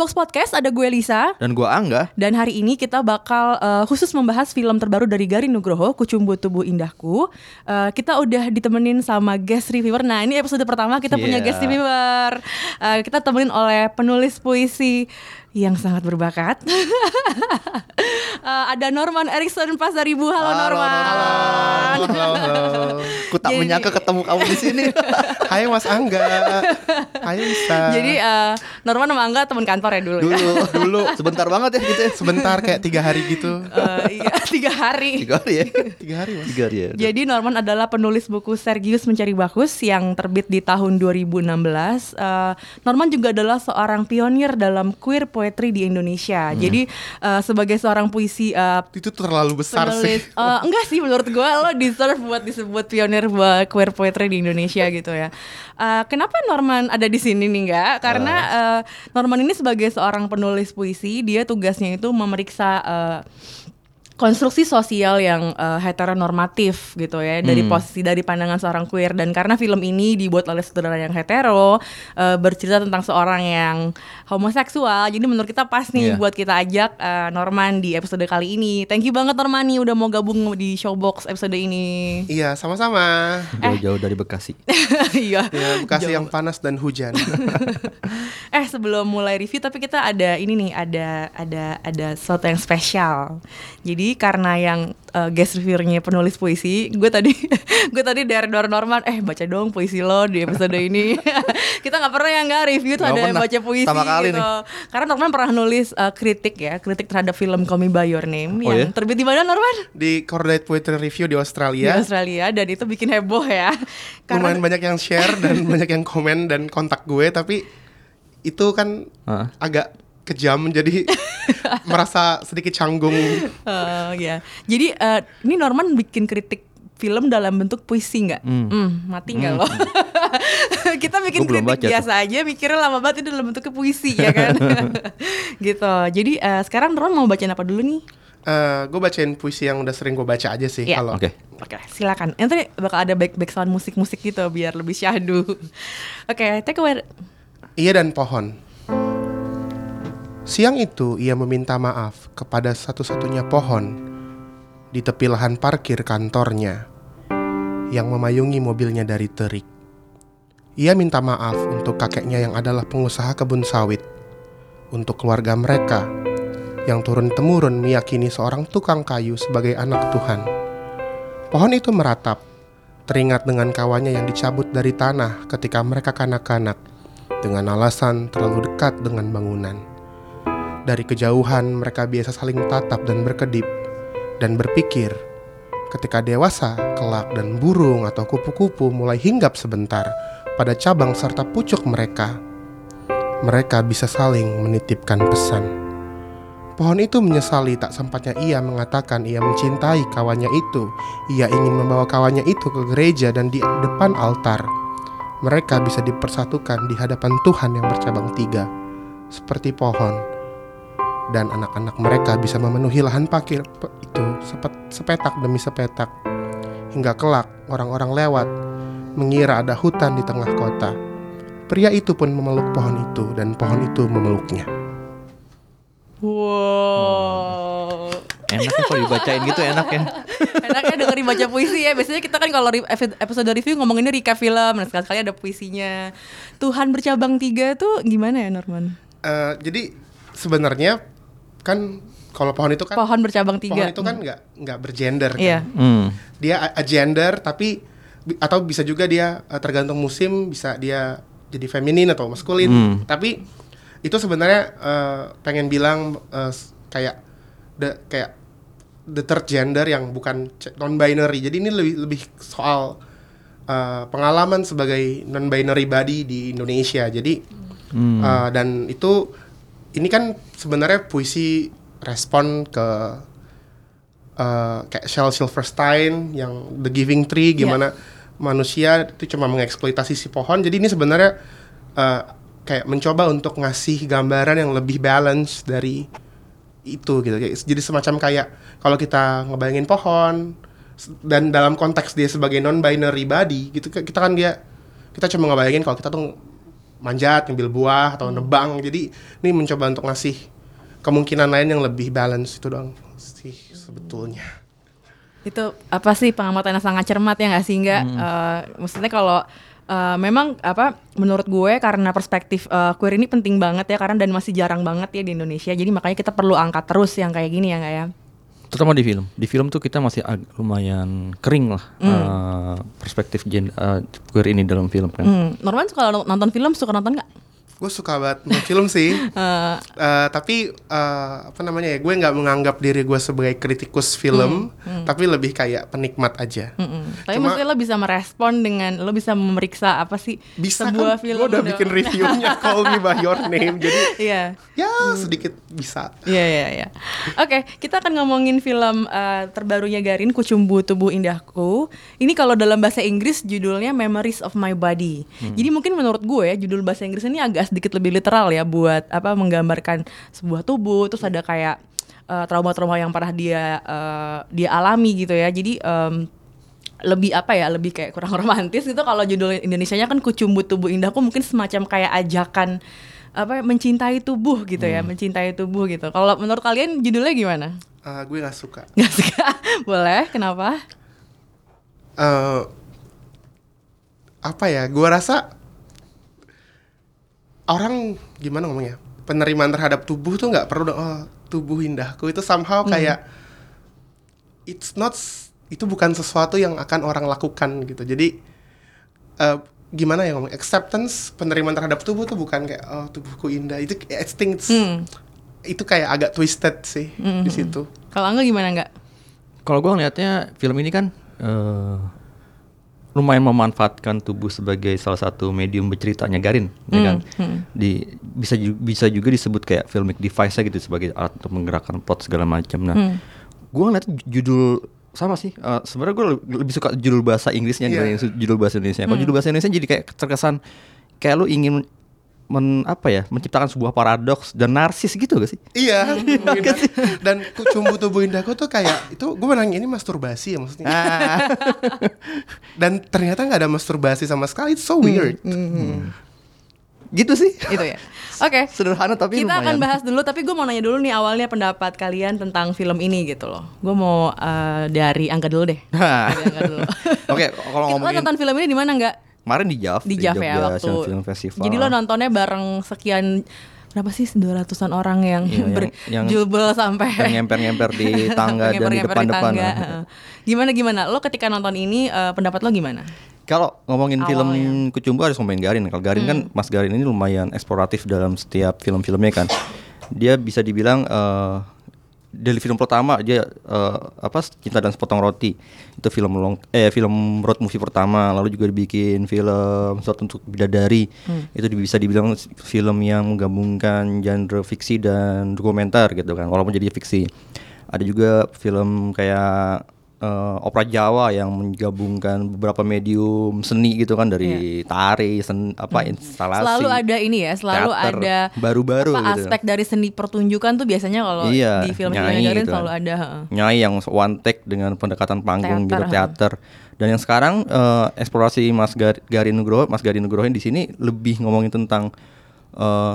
Showbox Podcast, ada gue Lisa. Dan gua Angga. Dan hari ini kita bakal uh, khusus membahas film terbaru dari Garin Nugroho, Kucumbu Tubuh Indahku. Uh, Kita udah ditemenin sama guest reviewer. Nah ini episode pertama kita punya Yeah. guest reviewer. Uh, Kita temenin oleh penulis puisi yang sangat berbakat Uh, Ada Norman Erickson Pasaribu, halo, Norman Halo, halo, halo. Ku tak Jadi- menyangka ketemu kamu di sini Hai Mas Angga. Hai Lisa. Jadi uh, Norman sama Angga teman kantor ya dulu, ya? Dulu Dulu Sebentar banget ya gitu ya sebentar kayak tiga hari gitu. Uh, iya, tiga hari Tiga hari ya Tiga hari mas. Tiga hari ya Jadi Norman adalah penulis buku Sergius Mencari Bakus yang terbit di tahun 2016. Eh, Norman juga adalah seorang pionir dalam queer poetry di Indonesia. Jadi eh, sebagai seorang puisi eh, Itu terlalu besar penulis, sih. eh, enggak sih menurut gue lo deserve buat disebut pionir buat queer poetry di Indonesia gitu ya. Eh, kenapa Norman ada di sini nih enggak? Karena eh, Norman ini sebagai seorang penulis puisi, dia tugasnya itu memeriksa eh, konstruksi sosial yang eh, heteronormatif gitu ya dari posisi dari pandangan seorang queer. Dan karena film ini dibuat oleh sutradara yang hetero eh, bercerita tentang seorang yang homoseksual jadi menurut kita pas nih Iya. buat kita ajak eh, Norman di episode kali ini. Thank you banget Norman nih udah mau gabung di Showbox episode ini. Iya sama-sama. Jauh-jauh dari Bekasi. Iya Ya Bekasi yang panas dan hujan. eh sebelum mulai review tapi kita ada ini nih ada ada ada sesuatu yang spesial. Jadi karena yang uh, guest reviewernya penulis puisi gue tadi gue tadi dari Dor Norman eh baca dong puisi lo di episode ini kita nggak pernah yang nggak review tuh Nggak ada yang baca puisi Pertama kali gitu nih. karena Norman pernah nulis uh, kritik ya kritik terhadap film Call Me By Your Name Oh, yang ya? terbit di mana Norman Di Coordinate Poetry Review di di Australia. Australia dan itu bikin heboh ya Lumayan banyak yang share dan banyak yang komen dan kontak gue tapi itu kan Hah? agak kejam jadi merasa sedikit canggung. Eh, ya. Jadi eh, ini Norman bikin kritik film dalam bentuk puisi nggak? Hmm. mati nggak lo? Kita bikin Gua belum kritik baca tuh. biasa aja, mikirnya lama banget itu dalam bentuknya puisi ya kan? gitu. Jadi eh, sekarang Norman mau bacain apa dulu nih? Eh, gue bacain puisi yang udah sering gue baca aja sih Iya. kalau Oke Oke, silakan. Nanti bakal ada back back sound musik-musik gitu biar lebih syahdu. Oke, take away. Ia dan pohon. Siang itu ia meminta maaf kepada satu-satunya pohon di tepi lahan parkir kantornya yang memayungi mobilnya dari terik. Ia minta maaf untuk kakeknya yang adalah pengusaha kebun sawit, untuk keluarga mereka yang turun-temurun meyakini seorang tukang kayu sebagai anak Tuhan. Pohon itu meratap, teringat dengan kawannya yang dicabut dari tanah ketika mereka kanak-kanak dengan alasan terlalu dekat dengan bangunan. Dari kejauhan mereka biasa saling tatap dan berkedip dan berpikir ketika dewasa kelak dan burung atau kupu-kupu mulai hinggap sebentar pada cabang serta pucuk mereka. Mereka bisa saling menitipkan pesan. Pohon itu menyesali tak sempatnya ia mengatakan ia mencintai kawannya itu. Ia ingin membawa kawannya itu ke gereja dan di depan altar mereka bisa dipersatukan di hadapan Tuhan yang bercabang tiga, seperti pohon. Dan anak-anak mereka bisa memenuhi lahan parkir itu sepet- sepetak demi sepetak. Hingga kelak orang-orang lewat, mengira ada hutan di tengah kota. Pria itu pun memeluk pohon itu dan pohon itu memeluknya. Wow. Enak ya kalau dibacain gitu enak ya Enaknya dengerin baca puisi ya. Biasanya kita kan kalau episode review ngomonginnya recap film, nah sekali-sekali ada puisinya. Tuhan bercabang tiga tuh gimana ya Norman? Eh, jadi sebenarnya kan kalau pohon itu kan Pohon bercabang tiga. pohon itu kan nggak nggak bergender kan. Iya. hmm. dia a- agender tapi atau bisa juga dia uh, tergantung musim bisa dia jadi feminin atau maskulin Hmm. tapi itu sebenarnya uh, pengen bilang uh, kayak the kayak the third gender yang bukan non binary jadi ini lebih lebih soal uh, pengalaman sebagai non binary body di Indonesia jadi Hmm. uh, dan itu ini kan sebenarnya puisi respon ke eh, kayak Shel Silverstein yang The Giving Tree gimana manusia itu cuma mengeksploitasi si pohon. Jadi ini sebenarnya eh, kayak mencoba untuk ngasih gambaran yang lebih balance dari itu gitu. Jadi semacam kayak kalau kita ngebayangin pohon dan dalam konteks dia sebagai non binary body gitu kita kan dia kita cuma ngebayangin kalau kita tuh manjat ngambil buah atau nebang. Jadi ini mencoba untuk ngasih kemungkinan lain yang lebih balance itu doang sih sebetulnya. Itu apa sih pengamatan yang sangat cermat ya nggak sih nggak? Eh, maksudnya kalau eh, memang apa menurut gue karena perspektif eh, queer ini penting banget ya karena dan masih jarang banget ya di Indonesia. Jadi makanya kita perlu angkat terus yang kayak gini ya nggak ya? Terutama di film. Di film tuh kita masih lumayan kering lah eh, perspektif gen eh, queer ini dalam film kan. Hmm. Norman kalau nonton film suka nonton nggak? Gue suka banget film sih. Eh, Eh, tapi eh, apa namanya ya gue nggak menganggap diri gue sebagai kritikus film tapi lebih kayak penikmat aja mm-mm. Tapi Cuma- maksudnya lo bisa merespon dengan lo bisa memeriksa apa sih bisa sebuah kan film gue udah udah- bikin reviewnya Call Me By Your Name jadi Iya. ya sedikit bisa Iya iya iya. Oke, kita akan ngomongin film eh, terbarunya Garin Kucumbu Tubuh Indahku. Ini kalau dalam bahasa Inggris judulnya Memories of My Body. Jadi mungkin menurut gue ya judul bahasa Inggris ini agak sedikit lebih literal ya buat apa menggambarkan sebuah tubuh terus ada kayak eh, trauma-trauma yang pernah dia eh, dia alami gitu ya. Jadi em, lebih apa ya lebih kayak kurang romantis gitu. Kalau judul Indonesianya kan kucumbu tubuh indahku mungkin semacam kayak ajakan apa ya, mencintai tubuh gitu ya mencintai tubuh gitu. Kalau menurut kalian judulnya gimana? Eh, gue nggak suka. Nggak suka? Boleh kenapa? Eh, apa ya gue rasa orang gimana ngomongnya penerimaan terhadap tubuh tuh nggak perlu oh tubuh indahku. Itu somehow kayak it's not itu bukan sesuatu yang akan orang lakukan gitu. Jadi eh, gimana ya ngomong acceptance penerimaan terhadap tubuh tuh bukan kayak oh tubuhku indah. Itu I think it's- Hmm. itu kayak agak twisted sih di situ. Kalau enggak gimana enggak Kalau gue ngelihatnya film ini kan eh, lumayan memanfaatkan tubuh sebagai salah satu medium berceritanya Garin, ya kan? Di bisa bisa juga disebut kayak filmic device gitu sebagai alat untuk menggerakkan plot segala macam. Nah, gue ngeliat judul sama sih. eh, Sebenarnya gue lebih suka judul bahasa Inggrisnya dibanding su- judul bahasa Indonesia. Kalau judul bahasa Indonesia jadi kayak terkesan kayak lu ingin men apa ya menciptakan sebuah paradoks dan narsis gitu gak sih? Iya, dan kucumbu tubuh indahku tuh kayak itu gue menanya ini masturbasi ya maksudnya. Ah. Dan ternyata nggak ada masturbasi sama sekali, it's so weird. gitu sih. itu ya oke Sederhana tapi kita akan lumayan. bahas dulu tapi gue mau nanya dulu nih awalnya pendapat kalian tentang film ini gitu loh gue mau eh, dari angga dulu deh dari angga dulu Oke, kalau Lo ngomongin nonton film ini di mana enggak kemarin di JAV, di Jav ya waktu Film Festival. Jadi lo nontonnya bareng sekian berapa sih 200-an orang yang Iya, yang- yang- berjubel sampai yang ngemper-ngemper di tangga dan di depan-depan. lah. Heeh. Gimana gimana? Lo ketika nonton ini eh, pendapat lo gimana? Kalau ngomongin film Awalnya. Kucumbu harus ngomongin Garin. Kalau Garin kan Mas Garin ini lumayan eksploratif dalam setiap film-filmnya kan. Dia bisa dibilang eh, dari film pertama dia eh, apa Cinta dan Sepotong Roti. Itu film long eh film road movie pertama lalu juga dibikin film Suatu untuk Bidadari. Itu di- bisa dibilang film yang menggabungkan genre fiksi dan dokumenter gitu kan walaupun jadi fiksi. Ada juga film kayak eh, opera Jawa yang menggabungkan beberapa medium seni gitu kan dari tari, sen, apa instalasi. Iya. Selalu ada ini ya, selalu teater, ada baru-baru apa, gitu. aspek dari seni pertunjukan tuh biasanya kalau Iya, di film nyanyi gitu kan. selalu ada. Nyai yang one take dengan pendekatan panggung Teater, gitu teater. Dan yang sekarang eh, eksplorasi Mas Gar Garin Nugroho, Mas Garin Nugroho di sini lebih ngomongin tentang eh,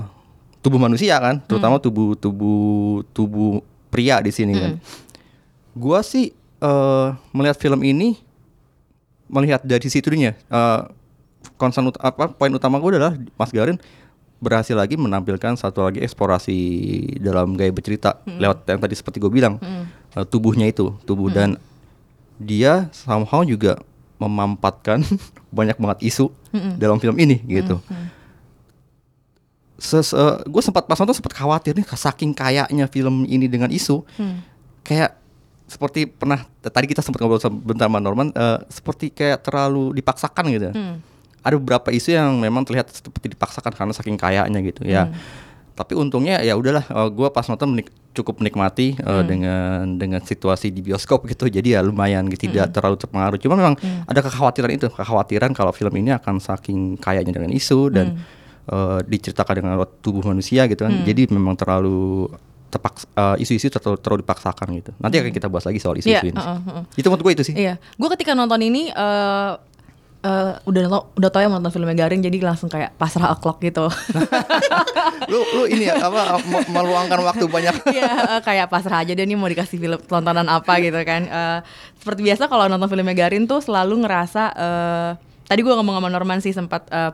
tubuh manusia kan, Hmm. terutama tubuh tubuh tubuh pria di sini kan. Gua sih eh, melihat film ini melihat dari situnya eh concern ut- apa poin utama gue adalah Mas Garin berhasil lagi menampilkan satu lagi eksplorasi dalam gaya bercerita lewat yang tadi seperti gue bilang eh, tubuhnya itu tubuh. Dan dia somehow juga memampatkan banyak banget isu dalam film ini gitu. Ses, gue sempat pas nonton sempat khawatir nih saking kayaknya film ini dengan isu kayak seperti pernah tadi kita sempat ngobrol sebentar sama Norman eh, seperti kayak terlalu dipaksakan gitu. Ada beberapa isu yang memang terlihat seperti dipaksakan karena saking kayaknya gitu ya. tapi untungnya ya udahlah uh, gue pas nonton menik- cukup menikmati uh, Hmm. dengan dengan situasi di bioskop gitu jadi ya lumayan gitu, tidak Hmm. terlalu terpengaruh cuma memang ada kekhawatiran itu kekhawatiran kalau film ini akan saking kayanya dengan isu dan Hmm. uh, diceritakan dengan tubuh manusia gitu kan jadi memang terlalu terpaks uh, isu-isu terlalu, terlalu dipaksakan gitu nanti akan kita bahas lagi soal isu-isu Iya, ini uh-uh, uh-uh. itu menurut gue itu sih Iya, gue ketika nonton ini eh eh, udah tau, udah tau ya nonton filmnya Garin jadi langsung kayak pasrah o'clock gitu. lu lu ini ya apa me- meluangkan waktu banyak Iya, eh, kayak pasrah aja deh nih mau dikasih film tontonan apa gitu kan. Eh, seperti biasa kalau nonton filmnya Garin tuh selalu ngerasa eh tadi gue ngomong sama Norman sih sempat eh,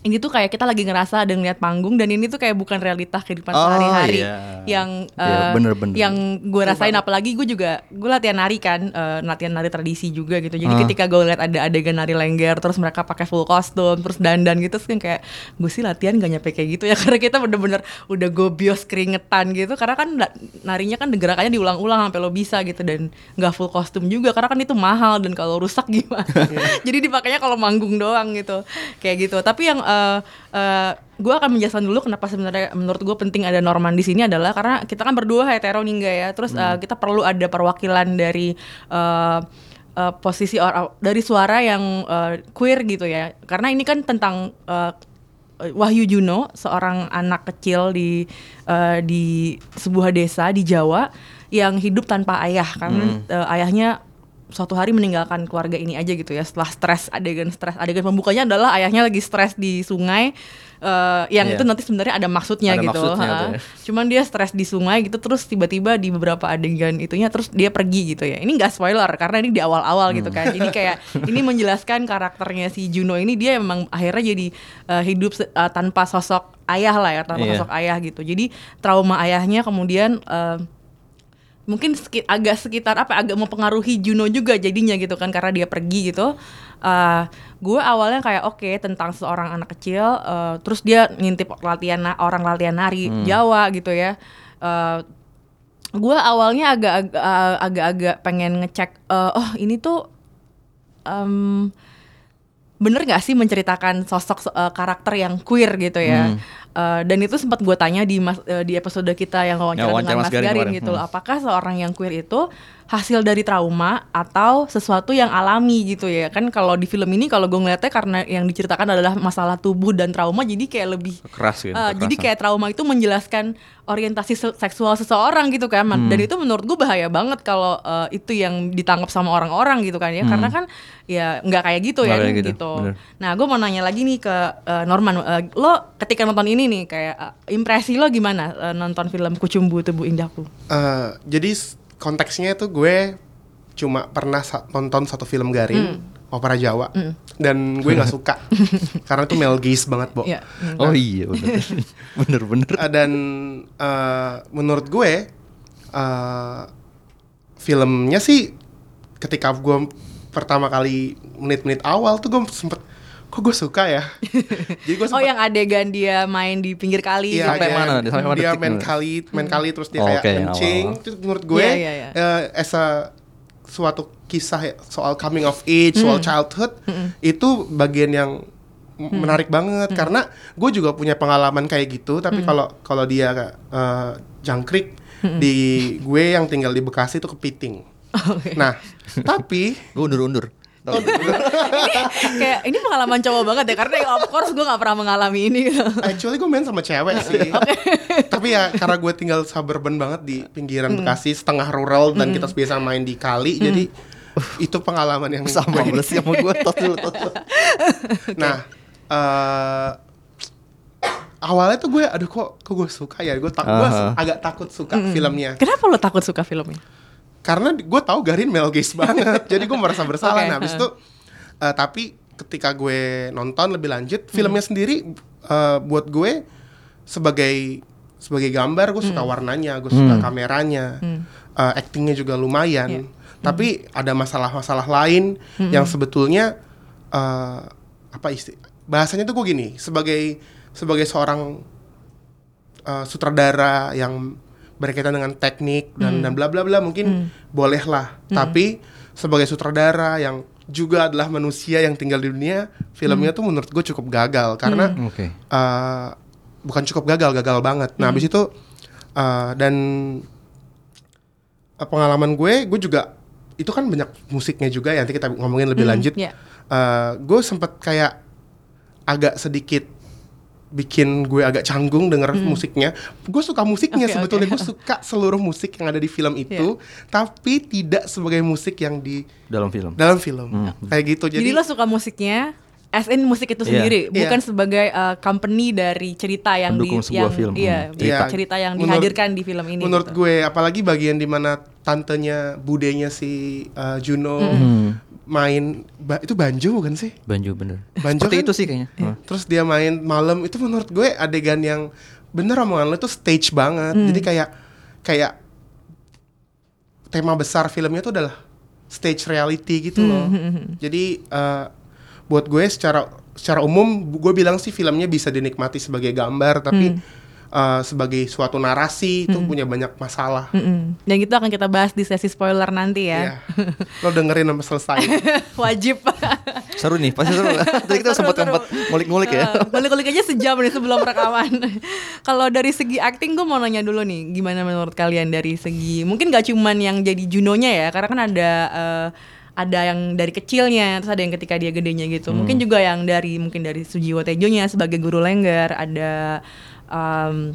ini tuh kayak kita lagi ngerasa ada ngeliat panggung dan ini tuh kayak bukan realitas kehidupan Oh, sehari-hari iya. yang Iya, eh, bener-bener. yang gue rasain. apalagi gue juga gue latihan nari kan eh, latihan nari tradisi juga gitu. Jadi Ah. ketika gue lihat ada adegan nari lengger terus mereka pakai full kostum terus dandan gitu terus kan kayak gue sih latihan gak nyampe kayak gitu ya. Karena kita bener-bener udah gobios keringetan gitu. Karena kan na- narinya kan gerakannya diulang-ulang sampai lo bisa gitu dan nggak full kostum juga. Karena kan itu mahal dan kalau rusak gimana? Jadi dipakainya kalau manggung doang gitu. Kayak gitu. Tapi yang eh eh, gue akan menjelaskan dulu kenapa sebenarnya menurut gue penting ada Norman di sini adalah karena kita kan berdua hetero nih enggak ya. Terus eh, kita perlu ada perwakilan dari eh, eh, posisi or- dari suara yang eh, queer gitu ya. Karena ini kan tentang eh, Wahyu Juno seorang anak kecil di eh, di sebuah desa di Jawa yang hidup tanpa ayah. Karena eh, ayahnya suatu hari meninggalkan keluarga ini aja gitu ya setelah stres adegan stres. Adegan pembukanya adalah ayahnya lagi stres di sungai eh, yang Iya. itu nanti sebenarnya ada maksudnya Ada gitu. maksudnya ya. cuman dia stres di sungai gitu terus tiba-tiba di beberapa adegan itunya terus dia pergi gitu ya. Ini nggak spoiler karena ini di awal-awal gitu kan. Jadi kayak ini menjelaskan karakternya si Juno ini dia memang akhirnya jadi eh, hidup eh, tanpa sosok ayah lah ya tanpa Iya. sosok ayah gitu. Jadi trauma ayahnya kemudian eh, mungkin seki- agak sekitar apa agak mempengaruhi Juno juga jadinya gitu kan karena dia pergi gitu. Eh gue awalnya kayak oke tentang seorang anak kecil eh, terus dia ngintip latihan orang latihan nari Jawa gitu ya. Eh gue awalnya agak agak agak-agak pengen ngecek eh, oh ini tuh em, bener gak sih menceritakan sosok eh, karakter yang queer gitu ya Eh, dan itu sempat gue tanya di mas, eh, di episode kita yang Ya, wawancara wawancara dengan Mas Garin Garin, gitu loh Hmm. apakah seorang yang queer itu hasil dari trauma atau sesuatu yang alami gitu ya kan kalau di film ini kalau gue ngeliatnya karena yang diceritakan adalah masalah tubuh dan trauma jadi kayak lebih keras gitu Uh, jadi kayak trauma itu menjelaskan orientasi se- seksual seseorang gitu kan, Man. dan Hmm. itu menurut gue bahaya banget kalau uh, itu yang ditangkap sama orang-orang gitu kan ya, karena kan ya nggak kayak gitu Hmm. Nggak ya kayak gitu. gitu, bener. Nah, gue mau nanya lagi nih ke uh, Norman, Uh, lo ketika nonton ini nih kayak uh, impresi lo gimana uh, nonton film Kucumbu Tubuh Indahku? Eh, jadi konteksnya itu gue cuma pernah sa- nonton satu film Garin, opera Jawa, dan gue nggak suka karena itu Mel Gibson banget, Bo. Iya. hmm. oh iya bener bener bener Eh, dan eh, menurut gue eh, filmnya sih ketika gue pertama kali menit-menit awal tuh gue sempet kok gue suka ya. Jadi gue Oh yang adegan dia main di pinggir kali Iya. Sampai dia- mana? Sampai mana dia main kali, main kali terus dia Oh, kayak oke, kencing. Itu menurut gue Iya, iya, iya. eh, as a suatu kisah soal coming of age, soal childhood itu bagian yang m- menarik banget karena gue juga punya pengalaman kayak gitu. Tapi kalau kalau dia eh, jangkrik di gue yang tinggal di Bekasi itu kepiting. Nah, tapi gue undur undur kayak ini pengalaman cowok banget ya karena of course gue nggak pernah mengalami ini gitu. Actually gue main sama cewek sih. Tapi ya karena gue tinggal suburban banget di pinggiran Bekasi, setengah rural dan kita biasa main di kali, jadi itu pengalaman yang sama sih sama gue tos dulu. Nah, eh awalnya tuh gue, aduh kok kok gue suka ya, gue tak, gue Aha. agak takut suka filmnya, Kenapa lo takut suka filmnya? Karena gue tahu Garin Mel Gibson banget, jadi gue merasa bersalah. Oke, Nah, habis ha. itu, eh, tapi ketika gue nonton lebih lanjut, filmnya sendiri eh, buat gue sebagai sebagai gambar, gue suka warnanya, gue suka kameranya, eh, actingnya juga lumayan. Tapi ada masalah-masalah lain yang sebetulnya eh, apa isti bahasanya tuh gue gini, sebagai sebagai seorang eh, sutradara yang berkaitan dengan teknik dan dan bla bla bla mungkin bolehlah. Tapi sebagai sutradara yang juga adalah manusia yang tinggal di dunia filmnya tuh menurut gue cukup gagal. Karena Oke. eh, bukan cukup gagal gagal banget. Nah habis itu uh, dan uh, pengalaman gue gue juga itu kan banyak musiknya juga ya nanti kita ngomongin lebih Hmm, lanjut. Iya. Uh, gue sempet kayak agak sedikit bikin gue agak canggung denger musiknya. Gue suka musiknya Hmm. Oke, sebetulnya oke. gue suka seluruh musik yang ada di film itu, tapi tidak sebagai musik yang di dalam film. dalam film kayak gitu. Jadi, Jadi, lo suka musiknya as in musik itu Iya. sendiri, Iya. bukan sebagai uh, company dari cerita yang Pendukung di sebuah yang film. iya, Hmm, cerita. cerita yang Menurut- dihadirkan di film ini. menurut gitu. gue apalagi bagian di mana tantenya budenya si uh, Juno Hmm. main ba- itu banjo bukan sih? Banjo bener. Banjo Seperti kan- itu sih kayaknya. Hah. Terus dia main malam itu menurut gue adegan yang bener omongan lo itu stage banget. Hmm. Jadi kayak kayak tema besar filmnya itu adalah stage reality gitu loh. Hmm, Jadi eh, buat gue secara secara umum gue bilang sih filmnya bisa dinikmati sebagai gambar tapi Hmm. eh, sebagai suatu narasi itu punya banyak masalah. Mm-mm. Dan itu akan kita bahas di sesi spoiler nanti Iya. ya. Lo dengerin sampai selesai. Wajib. Seru nih, pasti seru. Tadi kita sempat sempat ngulik-ngulik ya. Uh, Balik-balik aja sejam nih sebelum rekaman. Kalau dari segi acting gue mau nanya dulu nih, gimana menurut kalian dari segi mungkin gak cuman yang jadi Junonya ya, karena kan ada uh, ada yang dari kecilnya, terus ada yang ketika dia gedenya gitu. Mungkin juga yang dari mungkin dari Sujiwo Tejonya sebagai guru lengger, ada um,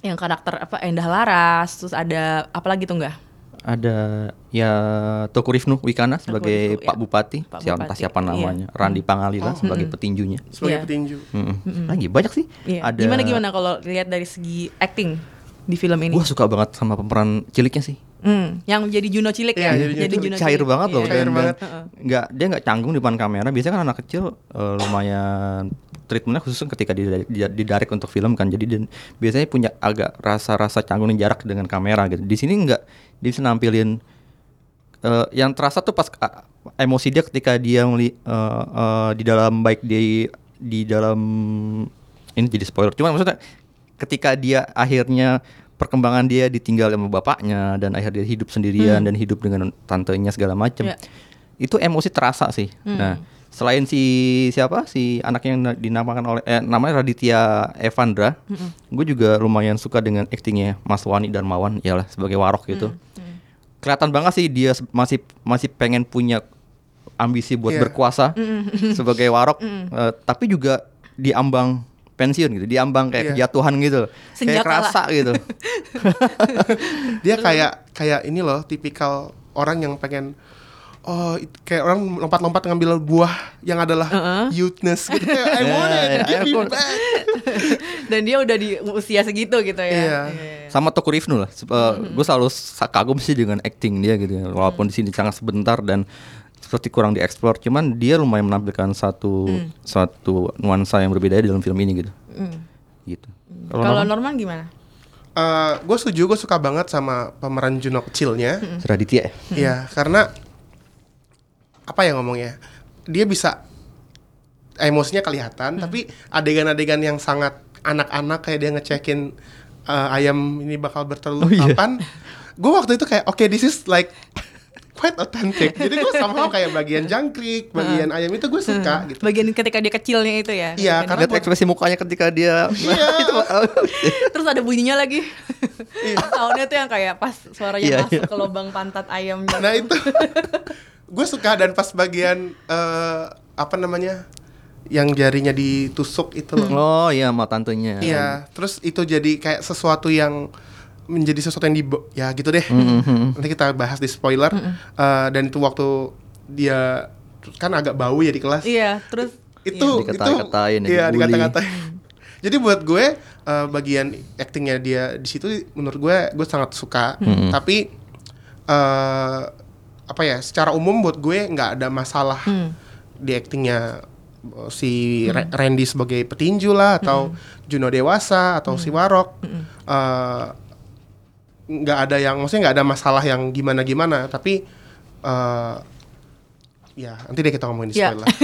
yang karakter apa Endah Laras, terus ada apa lagi tuh enggak? Ada ya Toku Rifnu Wikana sebagai Rifnu, Pak ya. Bupati, Pak siapa, Bupati, siapa iya. namanya, Randi Pangalila sebagai petinjunya. sebagai Iya. petinju. Mm-mm. Lagi banyak sih. Iya. Ada Gimana gimana kalau lihat dari segi acting di film ini? Gua suka banget sama pemeran ciliknya sih. Hmm, yang jadi Juno cilik Iya, ya, jadi jadi Juno cair cilik. banget loh Iya. Cair dan, dan banget. nggak dia nggak canggung di depan kamera. Biasanya kan anak kecil eh, lumayan treatmentnya khusus ketika di, di, didarik untuk film kan. Jadi dan biasanya punya agak rasa-rasa canggung dan jarak dengan kamera gitu. Di sini nggak dia bisa nampilin eh, yang terasa tuh pas ah, emosi dia ketika dia meli, eh, eh, di dalam baik di di dalam ini jadi spoiler. Cuman maksudnya ketika dia akhirnya perkembangan dia ditinggal sama bapaknya dan akhirnya dia hidup sendirian dan hidup dengan tantenya segala macam Ya. itu emosi terasa sih. Nah selain si siapa? Si anak yang na- dinamakan oleh eh, namanya Raditya Evandra. Gue juga lumayan suka dengan aktingnya Mas Wani Darmawan iyalah sebagai Warok gitu. Kelihatan banget sih dia masih masih pengen punya ambisi buat Iya. berkuasa sebagai warok. Eh, tapi juga diambang pensiun gitu diambang kayak Iya. kejatuhan gitu kayak Senjata kerasa gitu Dia kayak kayak ini loh tipikal orang yang pengen oh it- kayak orang lompat-lompat ngambil buah yang adalah youthness gitu kayak I want it, Yeah, give I me want- back. Dan dia udah di usia segitu gitu ya. Iya. sama Toku Rifnu lah gue selalu kagum sih dengan acting dia gitu ya. walaupun di sini sangat sebentar dan seperti kurang dieksplor cuman dia lumayan menampilkan satu satu nuansa yang berbeda dalam film ini gitu Hmm. gitu Kalau Norman gimana? gue setuju gue suka banget sama pemeran Juno kecilnya. Raditya ya Iya, karena apa ya ngomongnya? Dia bisa emosinya kelihatan, tapi adegan-adegan yang sangat anak-anak kayak dia ngecekin uh, ayam ini bakal bertelur Oh, iya. kapan. Gue waktu itu kayak oke this is like quite authentic. Jadi gue sama kayak bagian jangkrik, bagian ayam itu gue suka gitu. Bagian ketika dia kecilnya itu ya. Iya, Bagian- karena lihat ekspresi mukanya ketika dia Iya. itu Terus ada bunyinya lagi. Soundnya tuh yang kayak pas suaranya Iya, masuk iya. ke lubang pantat ayamnya. Nah itu gue suka dan pas bagian eh, apa namanya yang jarinya ditusuk itu loh. oh iya sama tantenya Iya, terus itu jadi kayak sesuatu yang menjadi sesuatu yang di ya gitu deh. Mm-hmm. Nanti kita bahas di spoiler. Eh, dan itu waktu dia kan agak bau ya di kelas. Iya, terus Itu Iya. itu Dikata-katain ya, Iya, dikata-katain. Jadi buat gue eh, bagian aktingnya dia di situ menurut gue gue sangat suka. Mm-hmm. Tapi eh apa ya? Secara umum buat gue nggak ada masalah Hmm. di aktingnya eh, si Ra- Randy sebagai petinju lah atau Juno dewasa atau si Warok Eh, nggak ada yang maksudnya nggak ada masalah yang gimana gimana tapi eh ya nanti deh kita ngomongin di Ya. spoiler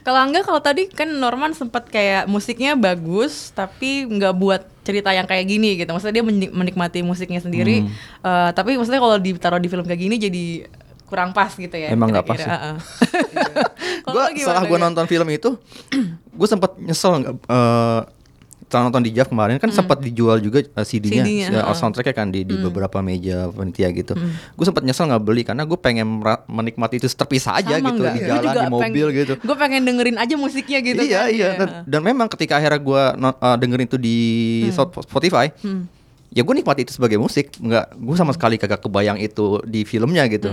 Kalau enggak kalau tadi kan Norman sempat kayak musiknya bagus tapi nggak buat cerita yang kayak gini gitu. Maksudnya dia menik- menikmati musiknya sendiri. Hmm. Eh, tapi maksudnya kalau ditaruh di film kayak gini jadi kurang pas gitu ya. Emang nggak pas sih. Heeh. Kalau gue setelah gue nonton film itu gue sempat nyesel nggak eh, setelah nonton di JAV kemarin kan sempat dijual juga uh, CD-nya, CD-nya, uh, heeh. soundtracknya kan di, di beberapa meja panitia gitu. Gue sempat nyesel nggak beli karena gue pengen menikmati itu terpisah aja Sama gitu nggak? di jalan di mobil pengen- gitu. Gue pengen dengerin aja musiknya gitu iya kan. iya dan, dan memang ketika akhirnya gue dengerin itu di Spotify, ya gue nikmati itu sebagai musik, nggak gue sama sekali kagak kebayang itu di filmnya gitu.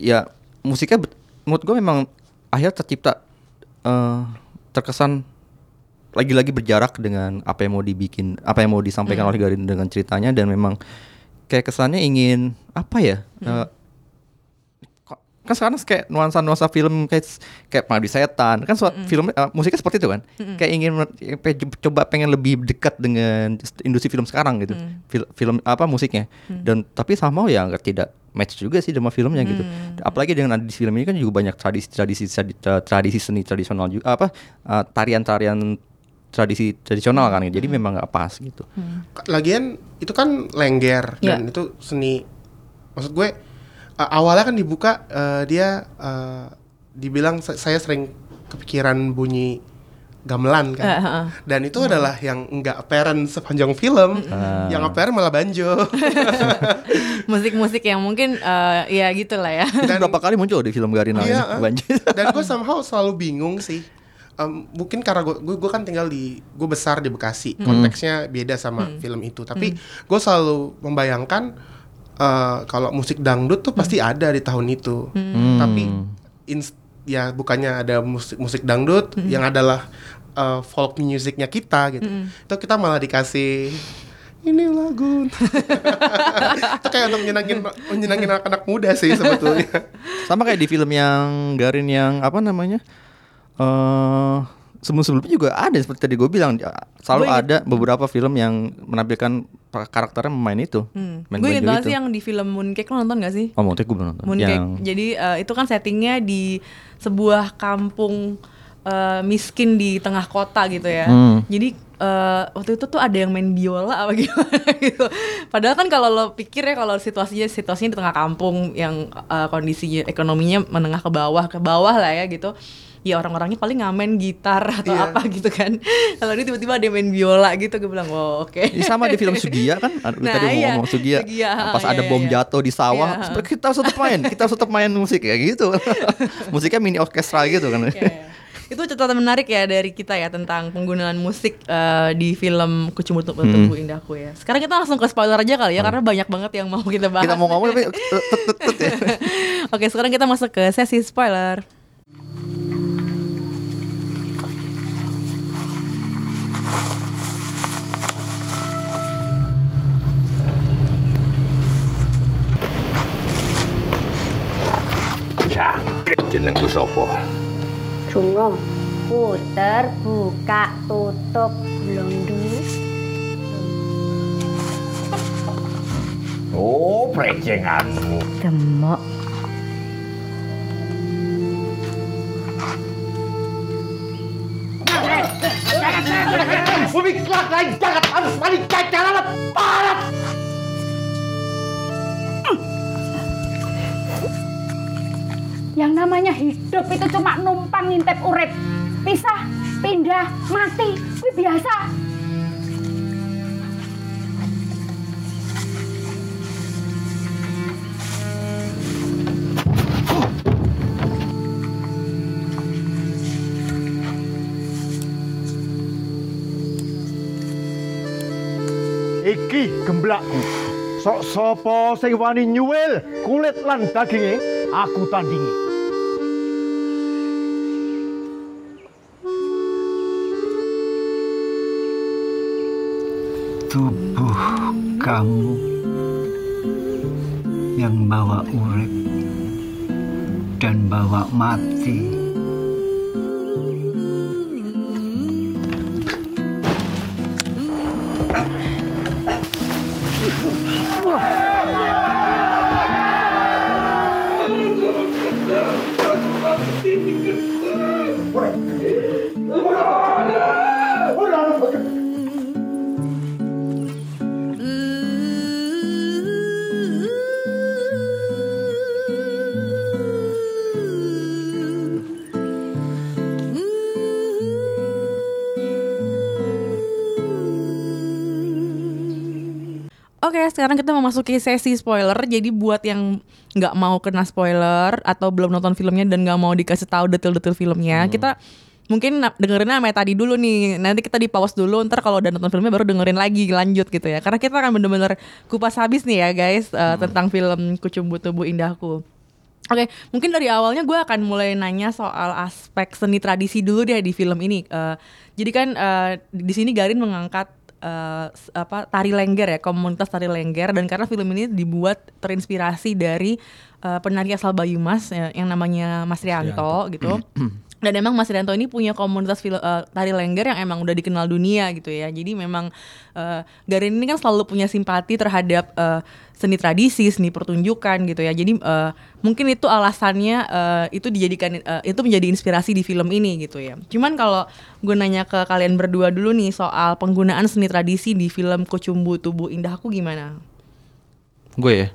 Ya musiknya menurut gue memang akhirnya tercipta eh, terkesan lagi-lagi berjarak dengan apa yang mau dibikin, apa yang mau disampaikan oleh Garin dengan ceritanya dan memang kayak kesannya ingin apa ya? eh, kok- kan sekarang kayak nuansa-nuansa film kayak kayak pengabdi setan kan suat, film eh, musiknya seperti itu kan? Kayak ingin coba pengen lebih dekat dengan industri film sekarang gitu. Fil- film apa musiknya. Dan tapi sama ya nggak tidak match juga sih sama filmnya gitu. Apalagi dengan ada di film ini kan juga banyak tradisi tradisi tradisi seni tradisional juga apa eh, tarian-tarian tradisi tradisional kan jadi memang nggak pas gitu Lagian itu kan lengger Ya. dan itu seni. Maksud gue uh, awalnya kan dibuka uh, dia uh, dibilang sa- saya sering kepikiran bunyi gamelan kan. Eh, heeh. Dan itu adalah yang enggak apparent sepanjang film. Yang apparent malah banjo. Musik-musik yang mungkin eh, ya gitulah ya. dan berapa kali muncul di film Garina Iya, ini ah. banjir Dan gue somehow selalu bingung sih. Em, mungkin karena gue, gue gue kan tinggal di gue besar di Bekasi. Konteksnya beda sama film itu. Tapi gue selalu membayangkan eh, kalau musik dangdut tuh pasti ada di tahun itu. Tapi ins- ya bukannya ada musik musik dangdut yang adalah eh, folk musiknya kita gitu. Itu kita malah dikasih ini lagu. Itu kayak untuk menyenangin menyenangin anak-anak muda sih sebetulnya. Sama kayak di film yang Garin yang apa namanya? Eh sebelum-sebelumnya juga ada seperti tadi gue bilang selalu Gua ada beberapa film yang menampilkan karakternya memain itu. Hmm. Main Gue inget banget sih yang di film Mooncake lo nonton gak sih? Oh, Montek gue belum nonton. Mooncake. Yang Jadi eh, itu kan settingnya di sebuah kampung eh, miskin di tengah kota gitu ya. Hmm. Jadi eh, waktu itu tuh ada yang main biola apa gimana gitu. Padahal kan kalau lo pikir ya kalau situasinya situasinya di tengah kampung yang eh, kondisinya ekonominya menengah ke bawah ke bawah lah ya gitu. Ya orang-orangnya paling ngamen gitar atau Iya. apa gitu kan. Kalau ini tiba-tiba ada yang main biola gitu gue bilang, "Wow, oke." Ini sama di film Sugia kan, Ada- Nah, tadi iya. ngomong Sugia, Sugia, pas iya, ada iya, bom iya. jatuh di sawah, Iya. kita harus tetap main, kita harus tetap main musik kayak gitu. Musiknya mini orkestra gitu kan. Iya, iya. Itu catatan menarik ya dari kita ya tentang penggunaan musik eh, di film Kucumur Tubuh Hmm. Indahku ya. Sekarang kita langsung ke spoiler aja kali ya karena banyak banget yang mau kita bahas. Kita mau ngomong tapi tut, tut, tut, ya. Oke, sekarang kita masuk ke sesi spoiler. Jenengku sapa? Jungo puter buka tutup blondu Oh, prejenganmu. demok Bumi kelak lain jangan harus balik jalan parat. Yang namanya hidup itu cuma numpang ngintip urip. Pisah pindah mati. Kuwi biasa. Iki gemblakku. Sok sapa sing wani nyuwil kulit lan daginge aku tandingi. tubuh kamu yang bawa urip dan bawa mati. Oke, sekarang kita memasuki sesi spoiler. Jadi buat yang nggak mau kena spoiler atau belum nonton filmnya dan nggak mau dikasih tahu detail-detail filmnya, kita mungkin dengerinnya sama tadi dulu nih. Nanti kita di pause dulu. Ntar kalau udah nonton filmnya baru dengerin lagi lanjut gitu ya. Karena kita akan bener-bener kupas habis nih ya guys eh, tentang film Kucumbu Tubuh Indahku. Oke, mungkin dari awalnya gue akan mulai nanya soal aspek seni tradisi dulu deh di film ini. Eh, jadi kan eh, di sini Garin mengangkat eh, s- apa tari lengger ya, komunitas tari lengger dan karena film ini dibuat terinspirasi dari eh, penari asal Bayumas ya, yang namanya Mas Rianto gitu. Dan emang Mas Rianto ini punya komunitas eh, tari lengger yang emang udah dikenal dunia gitu ya. Jadi memang eh, Garin ini kan selalu punya simpati terhadap eh, seni tradisi, seni pertunjukan gitu ya. Jadi eh, mungkin itu alasannya eh, itu dijadikan eh, itu menjadi inspirasi di film ini gitu ya. Cuman kalau gue nanya ke kalian berdua dulu nih soal penggunaan seni tradisi di film Kucumbu Tubuh Indahku gimana? Gue ya.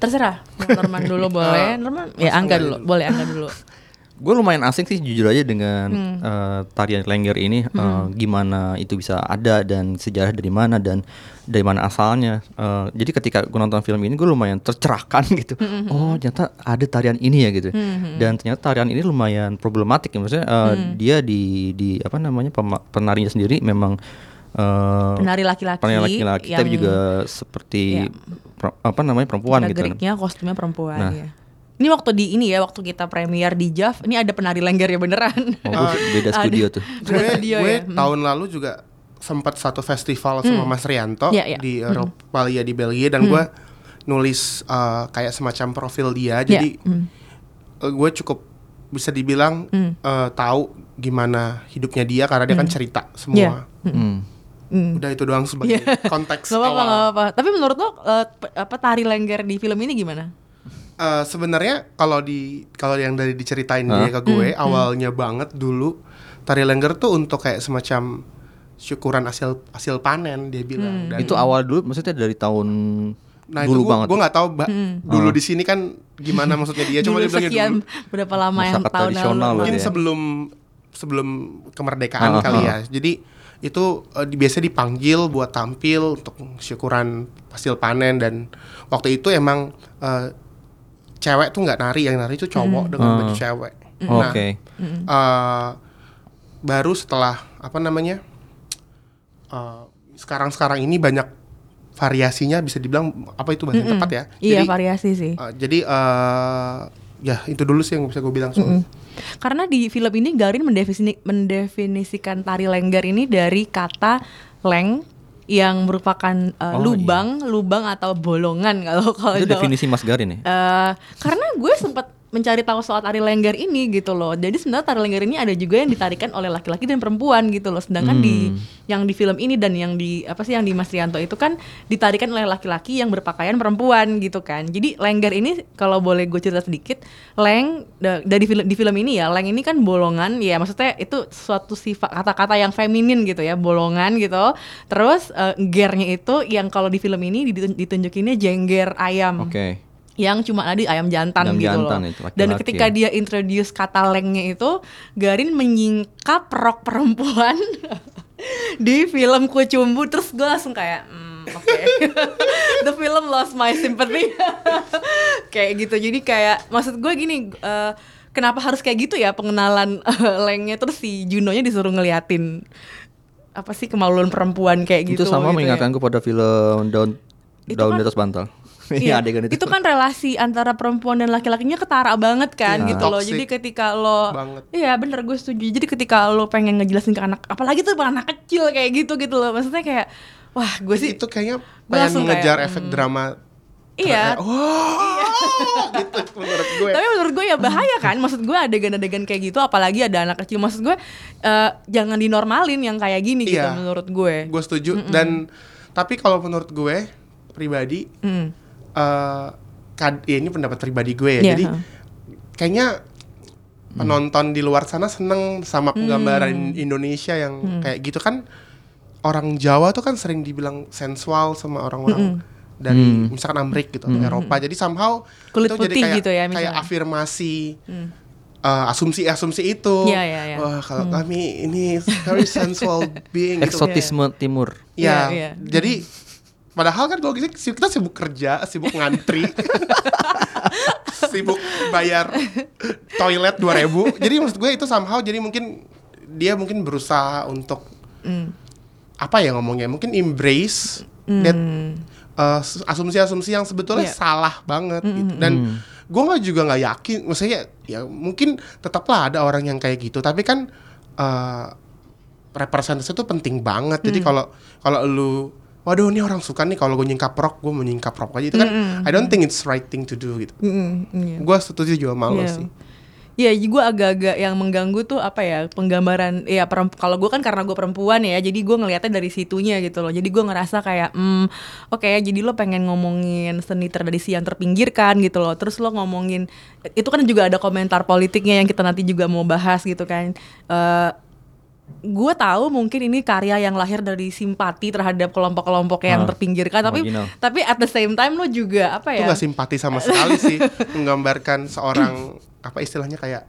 Terserah. Norman dulu boleh. Norman ya Angga dulu. Boleh Angga dulu. Gue lumayan asing sih jujur aja dengan Hmm. eh, tarian lengger ini eh, gimana itu bisa ada dan sejarah dari mana dan dari mana asalnya. Eh, jadi ketika gue nonton film ini gue lumayan tercerahkan gitu. Hmm, Oh ternyata ada tarian ini ya gitu. Dan ternyata tarian ini lumayan problematik ya maksudnya eh, Hmm. dia di di apa namanya penarinya sendiri memang eh, Penari laki-laki penari laki-laki tapi juga seperti per- apa namanya perempuan gitu. kan. Gerak-geriknya kostumnya perempuan Nah. ya. Ini waktu di ini ya waktu kita premier di JAV, ini ada penari lengger ya beneran. Oh, beda Ada. studio tuh. Beda studio gue ya. Hmm. tahun lalu juga sempat satu festival sama Mas Rianto Iya, iya. di Hmm. Eropa ya di Belgia dan gue nulis uh, kayak semacam profil dia jadi Hmm. uh, gue cukup bisa dibilang Hmm. uh, tahu gimana hidupnya dia karena dia kan cerita semua Iya. Hmm. Hmm. udah itu doang sebagai konteks Gak apa-apa, awal gak apa-apa. Tapi menurut lo eh, pe- apa tari lengger di film ini gimana? Uh, sebenarnya kalau di kalau yang dari diceritain Hah? dia ke gue awalnya banget dulu tari lengger tuh untuk kayak semacam syukuran hasil hasil panen dia bilang dan Itu awal dulu maksudnya dari tahun nah dulu itu gue banget. gue nggak tahu ba- dulu di sini kan gimana maksudnya dia cuma dia bilangnya sekian dulu berapa lama yang tahun tradisional lalu? mungkin ya. sebelum sebelum kemerdekaan Ah, kali ah. ya jadi itu eh, di- biasanya dipanggil buat tampil untuk syukuran hasil panen dan waktu itu emang eh, cewek tuh nggak nari yang nari itu cowok dengan Ah. baju cewek Oke. nah eh, baru setelah apa namanya eh, sekarang-sekarang ini banyak variasinya bisa dibilang apa itu bahasa tepat ya? Iya jadi variasi sih. eh, jadi eh, ya itu dulu sih yang bisa gue bilang soal Karena di film ini Garin mendefini- mendefinisikan tari lengger ini dari kata leng yang merupakan uh, Oh, lubang, lubang atau bolongan kalau kalau Itu definisi Mas Garin ya? Eh, karena gue sempat mencari tahu soal tari lengger ini gitu loh. Jadi sebenarnya tari lengger ini ada juga yang ditarikan oleh laki-laki dan perempuan gitu loh. Sedangkan di yang di film ini dan yang di apa sih yang di Mas Rianto itu kan ditarikan oleh laki-laki yang berpakaian perempuan gitu kan. Jadi lengger ini kalau boleh gue cerita sedikit, leng da- dari film di film ini ya, leng ini kan bolongan ya maksudnya itu suatu sifat kata-kata yang feminin gitu ya, bolongan gitu. Terus eh, gernya itu yang kalau di film ini ditun- ditunjukinnya jengger ayam Oke. Yang cuma ada di ayam jantan Ayam gitu jantan loh. itu, laki-laki Dan ketika ya. dia introduce kata lengnya itu, Garin menyingkap rok perempuan di film Kucumbu terus gue langsung kayak hmm, oke. The film lost my sympathy. kayak gitu. Jadi kayak maksud gue gini, eh, kenapa harus kayak gitu ya pengenalan eh, lengnya terus si Junonya disuruh ngeliatin apa sih kemaluan perempuan kayak gitu. itu sama gitu ya. mengingatkanku pada film Itu daun kan- di atas bantal. Iya, Iya adegan itu. itu kan relasi antara perempuan dan laki-lakinya ketara banget kan Iya. gitu loh. Toxic Jadi ketika lo banget. Iya, bener gue setuju. Jadi ketika lo pengen ngejelasin ke anak apalagi tuh anak kecil kayak gitu gitu loh. Maksudnya kayak wah, gue sih itu kayaknya pengen langsung mengejar kayak, efek hmm. drama iya. Wah, gitu menurut gue. Tapi menurut gue ya bahaya kan. Maksud gue adegan-adegan kayak gitu apalagi ada anak kecil. Maksud gue eh, jangan dinormalin yang kayak gini gitu Iya. menurut gue. gue setuju dan tapi kalau menurut gue pribadi Mm. Eh kad- ya ini pendapat pribadi gue ya. Iya, Jadi kayaknya penonton di luar sana seneng sama Hmm. penggambaran Indonesia yang kayak gitu kan orang Jawa tuh kan sering dibilang sensual sama orang-orang dari misalkan Amerika gitu atau Eropa. Jadi somehow Kulit itu jadi kayak, gitu ya, kayak misalnya. Hmm. afirmasi eh, asumsi-asumsi itu. Iya, iya, iya. Wah, kalau kami ini very sensual being gitu. Eksotisme timur. Ya, Iya, iya. jadi padahal kan kalau gitu kita sibuk kerja sibuk ngantri. Sibuk bayar toilet 2000 jadi maksud gue itu somehow jadi mungkin dia mungkin berusaha untuk apa ya ngomongnya? Mungkin embrace that uh, asumsi-asumsi yang sebetulnya Iya. salah banget gitu. dan gue nggak juga nggak yakin maksudnya ya mungkin tetaplah ada orang yang kayak gitu. Tapi kan uh, representasi itu penting banget. Jadi kalau kalau lu waduh ini orang suka nih kalau gue nyingkap rock gue mau nyingkap rock aja itu kan I don't think it's right thing to do gitu Mm, iya. gue setuju juga malu Iya. sih Iya, gue agak-agak yang mengganggu tuh apa ya penggambaran ya kalau gue kan karena gue perempuan ya, jadi gue ngelihatnya dari situnya gitu loh. Jadi gue ngerasa kayak, hmm, oke, jadi lo pengen ngomongin seni tradisi yang terpinggirkan gitu loh. Terus lo ngomongin itu kan juga ada komentar politiknya yang kita nanti juga mau bahas gitu kan. Eh gue tahu mungkin ini karya yang lahir dari simpati terhadap kelompok-kelompok yang Ah, terpinggirkan, tapi marginal. tapi at the same time lo juga apa itu ya? gak simpati sama sekali sih menggambarkan seorang apa istilahnya kayak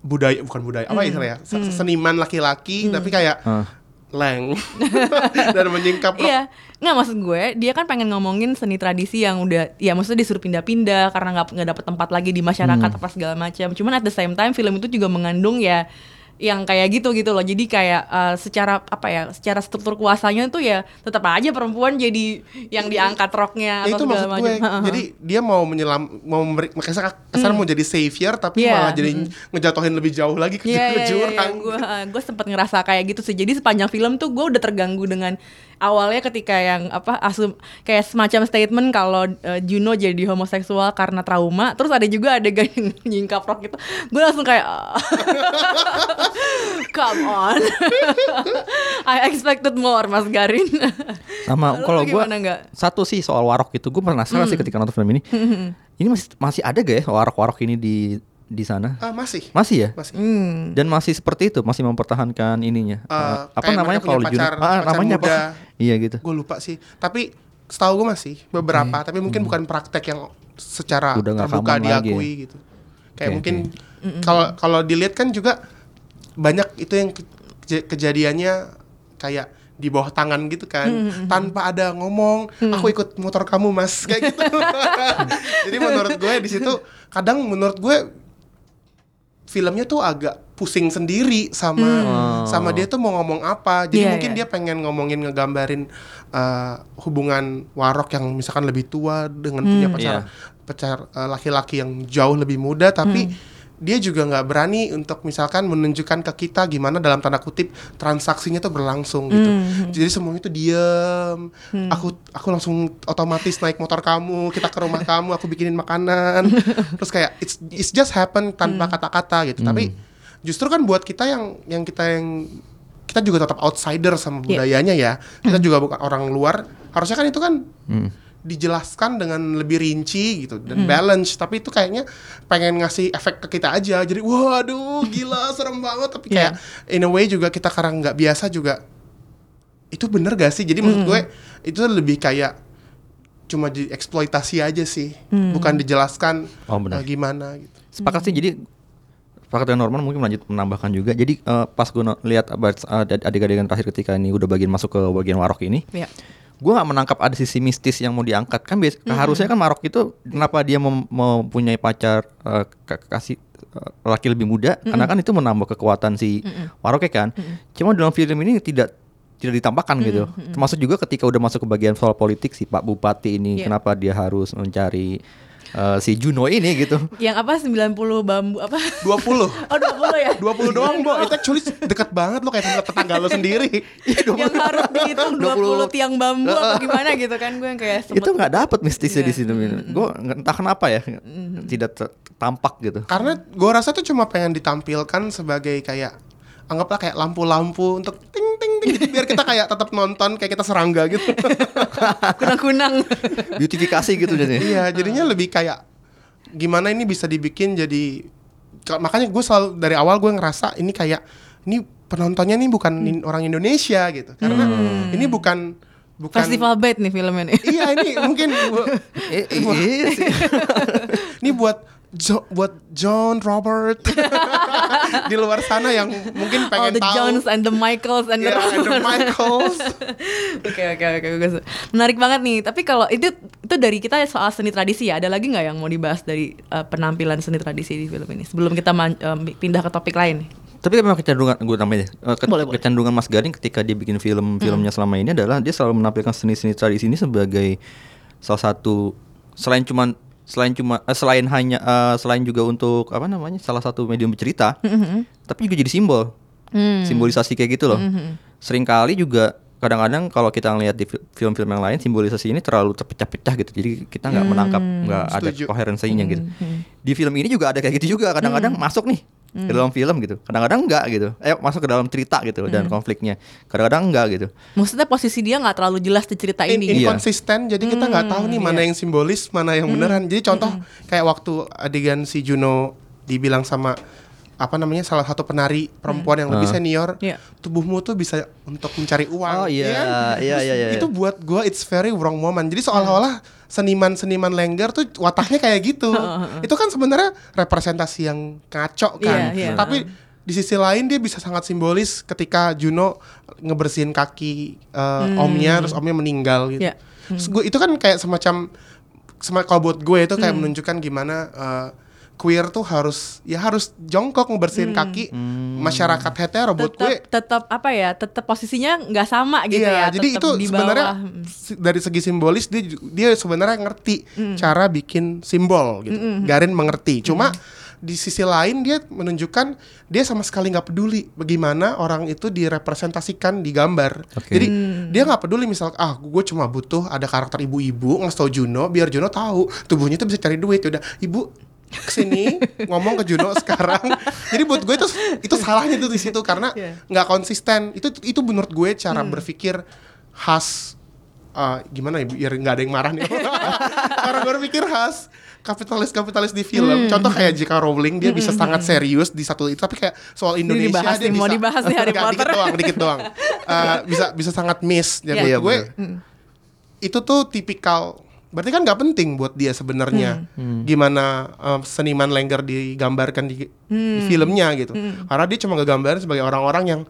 budaya bukan budaya apa istilahnya Se- seniman laki-laki tapi kayak Ah. leng dan menyingkap. Iya, nggak maksud gue, dia kan pengen ngomongin seni tradisi yang udah, ya maksudnya disuruh pindah-pindah karena nggak nggak dapet tempat lagi di masyarakat apa segala macam. Cuman at the same time film itu juga mengandung ya yang kayak gitu gitu loh. Jadi kayak eh, secara apa ya, secara struktur kuasanya tuh ya tetap aja perempuan jadi yang diangkat roknya Ya, atau itu maksud gue. Macam. jadi dia mau menyelam mau memberi kesan, kesan mau jadi savior tapi Iya, malah jadi ngejatuhin lebih jauh lagi ke, Iya, ke iya, iya, jurang gue gue sempat ngerasa kayak gitu sih. Jadi sepanjang film tuh gue udah terganggu dengan awalnya ketika yang apa asum kayak semacam statement kalau eh, Juno jadi homoseksual karena trauma. Terus ada juga adegan yang nyingkap rok gitu. Gue langsung kayak "Ah, come on. I expected more Mas Garin. Sama kalau gue satu sih soal warok itu gue penasaran sih ketika nonton film ini. ini masih masih ada gak ya warok-warok ini di di sana? Ah, masih Masih ya? masih Hmm. Dan masih seperti itu, masih mempertahankan ininya. Eh, apa namanya di pacar- ah, pacar namanya muda. apa? Iya gitu. gue lupa sih tapi setahu gue masih beberapa tapi mungkin bukan praktek yang secara Udah terbuka lagi ya? diakui gitu kayak Oke, mungkin kalau kalau dilihat kan juga banyak itu yang keja- kejadiannya kayak di bawah tangan gitu kan tanpa ada ngomong aku ikut motor kamu mas kayak gitu jadi menurut gue di situ kadang menurut gue filmnya tuh agak pusing sendiri sama sama dia tuh mau ngomong apa jadi Iya, mungkin iya. dia pengen ngomongin ngegambarin uh, hubungan warok yang misalkan lebih tua dengan punya pacar Iya. pacar uh, laki-laki yang jauh lebih muda tapi dia juga nggak berani untuk misalkan menunjukkan ke kita gimana dalam tanda kutip transaksinya tuh berlangsung gitu. Jadi semuanya tuh diem. Aku aku langsung otomatis naik motor kamu kita ke rumah kamu aku bikinin makanan. Terus kayak it's it's just happen tanpa kata-kata gitu. Tapi justru kan buat kita yang yang kita yang kita juga tetap outsider sama Iya. budayanya ya. Kita juga bukan orang luar. Harusnya kan itu kan dijelaskan dengan lebih rinci gitu dan balance. Tapi itu kayaknya pengen ngasih efek ke kita aja. Jadi waduh gila serem banget. Tapi kayak in a way juga kita karena nggak biasa juga itu bener gak sih? Jadi maksud gue itu lebih kayak cuma dieksploitasi aja sih. Bukan dijelaskan Oh, eh, gimana gitu. Sepakat sih. Jadi sepakat dengan Norman mungkin lanjut menambahkan juga. Jadi eh, pas gue lihat abad- eh, adegan-adegan terakhir ketika ini udah bagian masuk ke bagian warok ini, Iya. Gue nggak menangkap ada sisi mistis yang mau diangkat. Kan bias harusnya kan Marok itu kenapa dia mem- mempunyai pacar ka- kasih eh, laki lebih muda? Karena kan itu menambah kekuatan si Maroknya kan. Cuma dalam film ini tidak tidak ditambahkan gitu. Termasuk juga ketika udah masuk ke bagian soal politik si Pak Bupati ini Iya. kenapa dia harus mencari eh, si Juno ini gitu Yang apa 90 bambu apa? 20 Oh 20 ya? 20 doang, Bo. Itu actually deket banget lo kayak tetangga lo sendiri. yang harus dihitung 20 20 tiang bambu apa gimana gitu kan gue yang kayak sempet itu nggak dapet mistisnya Iya. di sini gue entah kenapa ya tidak tampak gitu Karena gue rasa tuh cuma pengen ditampilkan sebagai kayak anggaplah kayak lampu-lampu untuk ting ting ting gitu biar kita kayak tetap nonton kayak kita serangga gitu. kunang-kunang. beautifikasi gitu jadinya iya, jadinya lebih kayak gimana ini bisa dibikin jadi ka- makanya gue selalu dari awal gue ngerasa ini kayak ini penontonnya nih bukan in- orang Indonesia gitu. Karena ini bukan bukan Festival bait nih filmnya nih. Iya, ini mungkin bu- eh, eh, eh, sih. ini buat Jo- buat John Robert di luar sana yang mungkin All pengen the tahu Jones and the Michaels and the, Yeah, and the. Michaels Oke oke oke bagus. Menarik banget nih. Tapi kalau itu itu dari kita soal seni tradisi ya. Ada lagi nggak yang mau dibahas dari uh, penampilan seni tradisi di film ini? Sebelum kita man- um, pindah ke topik lain. Tapi memang kecenderungan gue namanya eh, ke- Boleh, boleh. kecenderungan Mas Garing ketika dia bikin film-filmnya selama ini adalah dia selalu menampilkan seni-seni tradisi ini sebagai salah satu selain cuman selain cuma eh, selain hanya eh, selain juga untuk apa namanya salah satu medium bercerita, tapi juga jadi simbol. Simbolisasi kayak gitu loh. Seringkali juga kadang-kadang kalau kita ngelihat di fi- film-film yang lain simbolisasi ini terlalu terpecah-pecah gitu. Jadi kita nggak menangkap nggak ada koherensinya gitu. Di film ini juga ada kayak gitu juga kadang-kadang masuk nih ke dalam film gitu. Kadang-kadang enggak gitu. Eh masuk ke dalam cerita gitu dan konfliknya. Kadang-kadang enggak gitu. Maksudnya posisi dia nggak terlalu jelas di cerita In- ini. Iya. inconsistent jadi kita nggak tahu nih mana yang simbolis mana yang beneran jadi contoh kayak waktu adegan si Juno dibilang sama apa namanya salah satu penari perempuan yang lebih senior Iya. tubuhmu tuh bisa untuk mencari uang Oh, iya. kan? Iya, Terus iya, iya. itu buat gua it's very wrong moment jadi seolah-olah seniman-seniman lengger tuh wataknya kayak gitu itu kan sebenarnya representasi yang ngaco kan Iya, iya. tapi di sisi lain dia bisa sangat simbolis ketika Juno ngebersihin kaki eh, omnya terus omnya meninggal gitu. Iya. Terus gua- itu kan kayak semacam sema- kalau buat gue itu kayak menunjukkan gimana eh, queer tuh harus ya harus jongkok ngebersihin kaki masyarakat hetero buat gue tetap apa ya tetap posisinya nggak sama gitu iya, ya jadi tetap itu di sebenarnya. Mm. si- dari segi simbolis dia dia sebenarnya ngerti cara bikin simbol gitu. Garin mengerti. Cuma di sisi lain dia menunjukkan dia sama sekali nggak peduli bagaimana orang itu direpresentasikan di gambar. Oke. Jadi dia nggak peduli misal ah gue cuma butuh ada karakter ibu-ibu ngasih tau Juno biar Juno tahu tubuhnya itu bisa cari duit udah ibu ke sini ngomong ke Juno sekarang. Jadi buat gue itu itu salahnya tuh di situ karena Iya. nggak konsisten. Itu itu menurut gue cara berpikir khas eh, gimana ya biar nggak ada yang marah nih. Cara berpikir khas kapitalis kapitalis di film. Contoh kayak J.K. Rowling dia bisa sangat serius di satu itu tapi kayak soal Indonesia dibahas dia nih, mau bisa dibahas nih Harry Nggak, dikit Potter. doang dikit doang. Eh, bisa bisa sangat miss. Dan Iya. buat Iya, gue itu tuh tipikal berarti kan nggak penting buat dia sebenarnya gimana um, seniman lengger digambarkan di, di filmnya gitu. Karena dia cuma ngegambarin sebagai orang-orang yang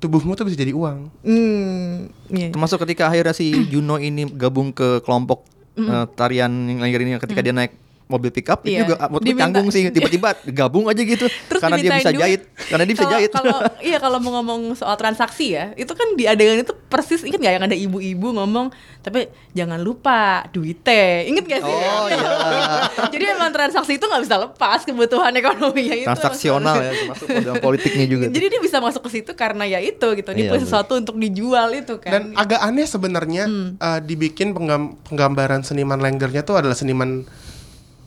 tubuhmu tuh bisa jadi uang. Hmm, iya. Termasuk ketika akhirnya si Juno ini gabung ke kelompok eh, tarian yang lahir ini ketika dia naik mobil pickup itu juga gue Diminta- canggung sih tiba-tiba gabung aja gitu Terus karena dia bisa duit. jahit karena dia bisa jahit Kalau iya kalau mau ngomong soal transaksi ya, itu kan di adegan itu persis inget gak yang ada ibu-ibu ngomong, tapi jangan lupa duitnya, inget gak sih? Oh, iya. Jadi emang transaksi itu nggak bisa lepas kebutuhan ekonominya itu. transaksional ya termasuk dalam politiknya juga. Jadi dia bisa masuk ke situ karena ya itu gitu, dia Iya, punya sesuatu untuk dijual itu kan. dan agak aneh sebenarnya eh, dibikin penggam- penggambaran seniman lenggernya tuh adalah seniman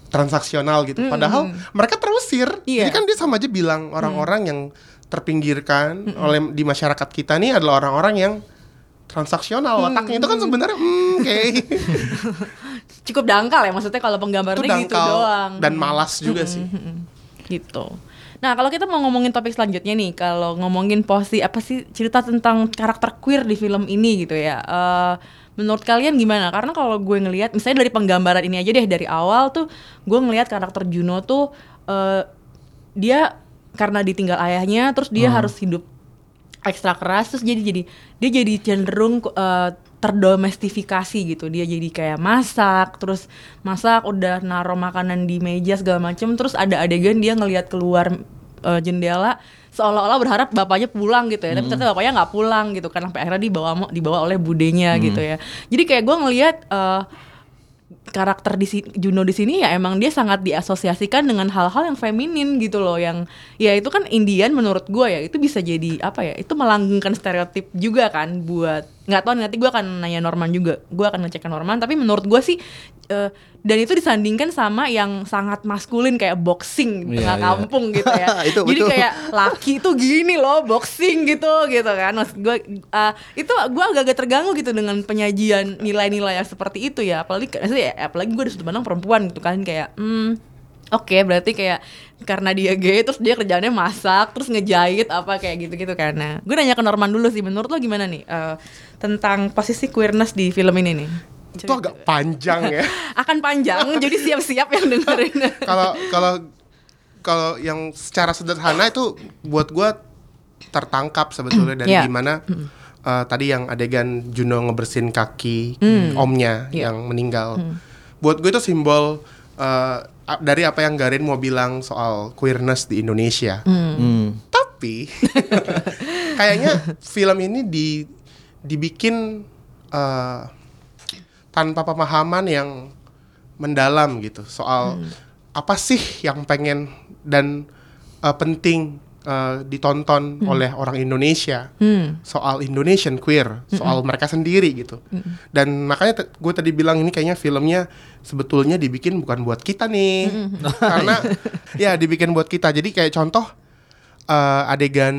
transaksional gitu. Padahal mereka terusir. Iya. jadi kan dia sama aja bilang orang-orang yang terpinggirkan oleh di masyarakat kita nih adalah orang-orang yang transaksional. Wataknya itu kan sebenarnya hmm, oke. Cukup dangkal ya maksudnya kalau itu penggambarnya gitu doang. dan malas juga sih. Gitu. Nah kalau kita mau ngomongin topik selanjutnya nih, kalau ngomongin posisi apa sih cerita tentang karakter queer di film ini gitu ya. eh, menurut kalian gimana? Karena kalau gue ngelihat, misalnya dari penggambaran ini aja deh dari awal tuh, gue ngelihat karakter Juno tuh eh, dia karena ditinggal ayahnya, terus dia harus hidup ekstra keras terus jadi jadi dia jadi cenderung eh, terdomestifikasi gitu dia jadi kayak masak terus masak udah naruh makanan di meja segala macem terus ada adegan dia ngelihat keluar eh, jendela seolah-olah berharap bapaknya pulang gitu ya. Tapi ternyata bapaknya nggak pulang gitu kan sampai akhirnya dibawa dibawa oleh budenya gitu ya. Jadi kayak gue ngelihat eh, karakter di si- Juno di sini ya emang dia sangat diasosiasikan dengan hal-hal yang feminin gitu loh yang ya itu kan Indian menurut gue ya itu bisa jadi apa ya itu melanggengkan stereotip juga kan buat nggak tahu nanti gue akan nanya Norman juga gue akan ngecek Norman tapi menurut gue sih eh, dan itu disandingkan sama yang sangat maskulin kayak boxing di Iya, tengah iya. kampung gitu ya Itu jadi betul. kayak laki tuh gini loh boxing gitu gitu kan maksud gue uh, itu gue agak-agak terganggu gitu dengan penyajian nilai-nilai yang seperti itu ya apalagi ya, apalagi gue di sudut pandang perempuan gitu kan kayak hmm Oke, berarti kayak karena dia gay terus dia kerjaannya masak, terus ngejahit apa kayak gitu-gitu karena. Gue nanya ke Norman dulu sih, menurut lo gimana nih eh, tentang posisi queerness di film ini nih? Itu agak panjang ya. Akan panjang, jadi siap-siap yang dengerin. Kalau kalau kalau yang secara sederhana itu buat gua tertangkap sebetulnya dari Iya. gimana eh, tadi yang adegan Juno ngebersihin kaki omnya Iya. yang meninggal. Buat gue itu simbol eh, a- dari apa yang Garin mau bilang soal queerness di Indonesia. Hmm. Tapi kayaknya film ini di dibikin eh, tanpa pemahaman yang mendalam gitu soal apa sih yang pengen dan eh, penting eh, ditonton oleh orang Indonesia. Soal Indonesian queer, soal mereka sendiri gitu. Dan makanya gue tadi bilang ini kayaknya filmnya sebetulnya dibikin bukan buat kita nih, karena ya dibikin buat kita. Jadi kayak contoh eh, adegan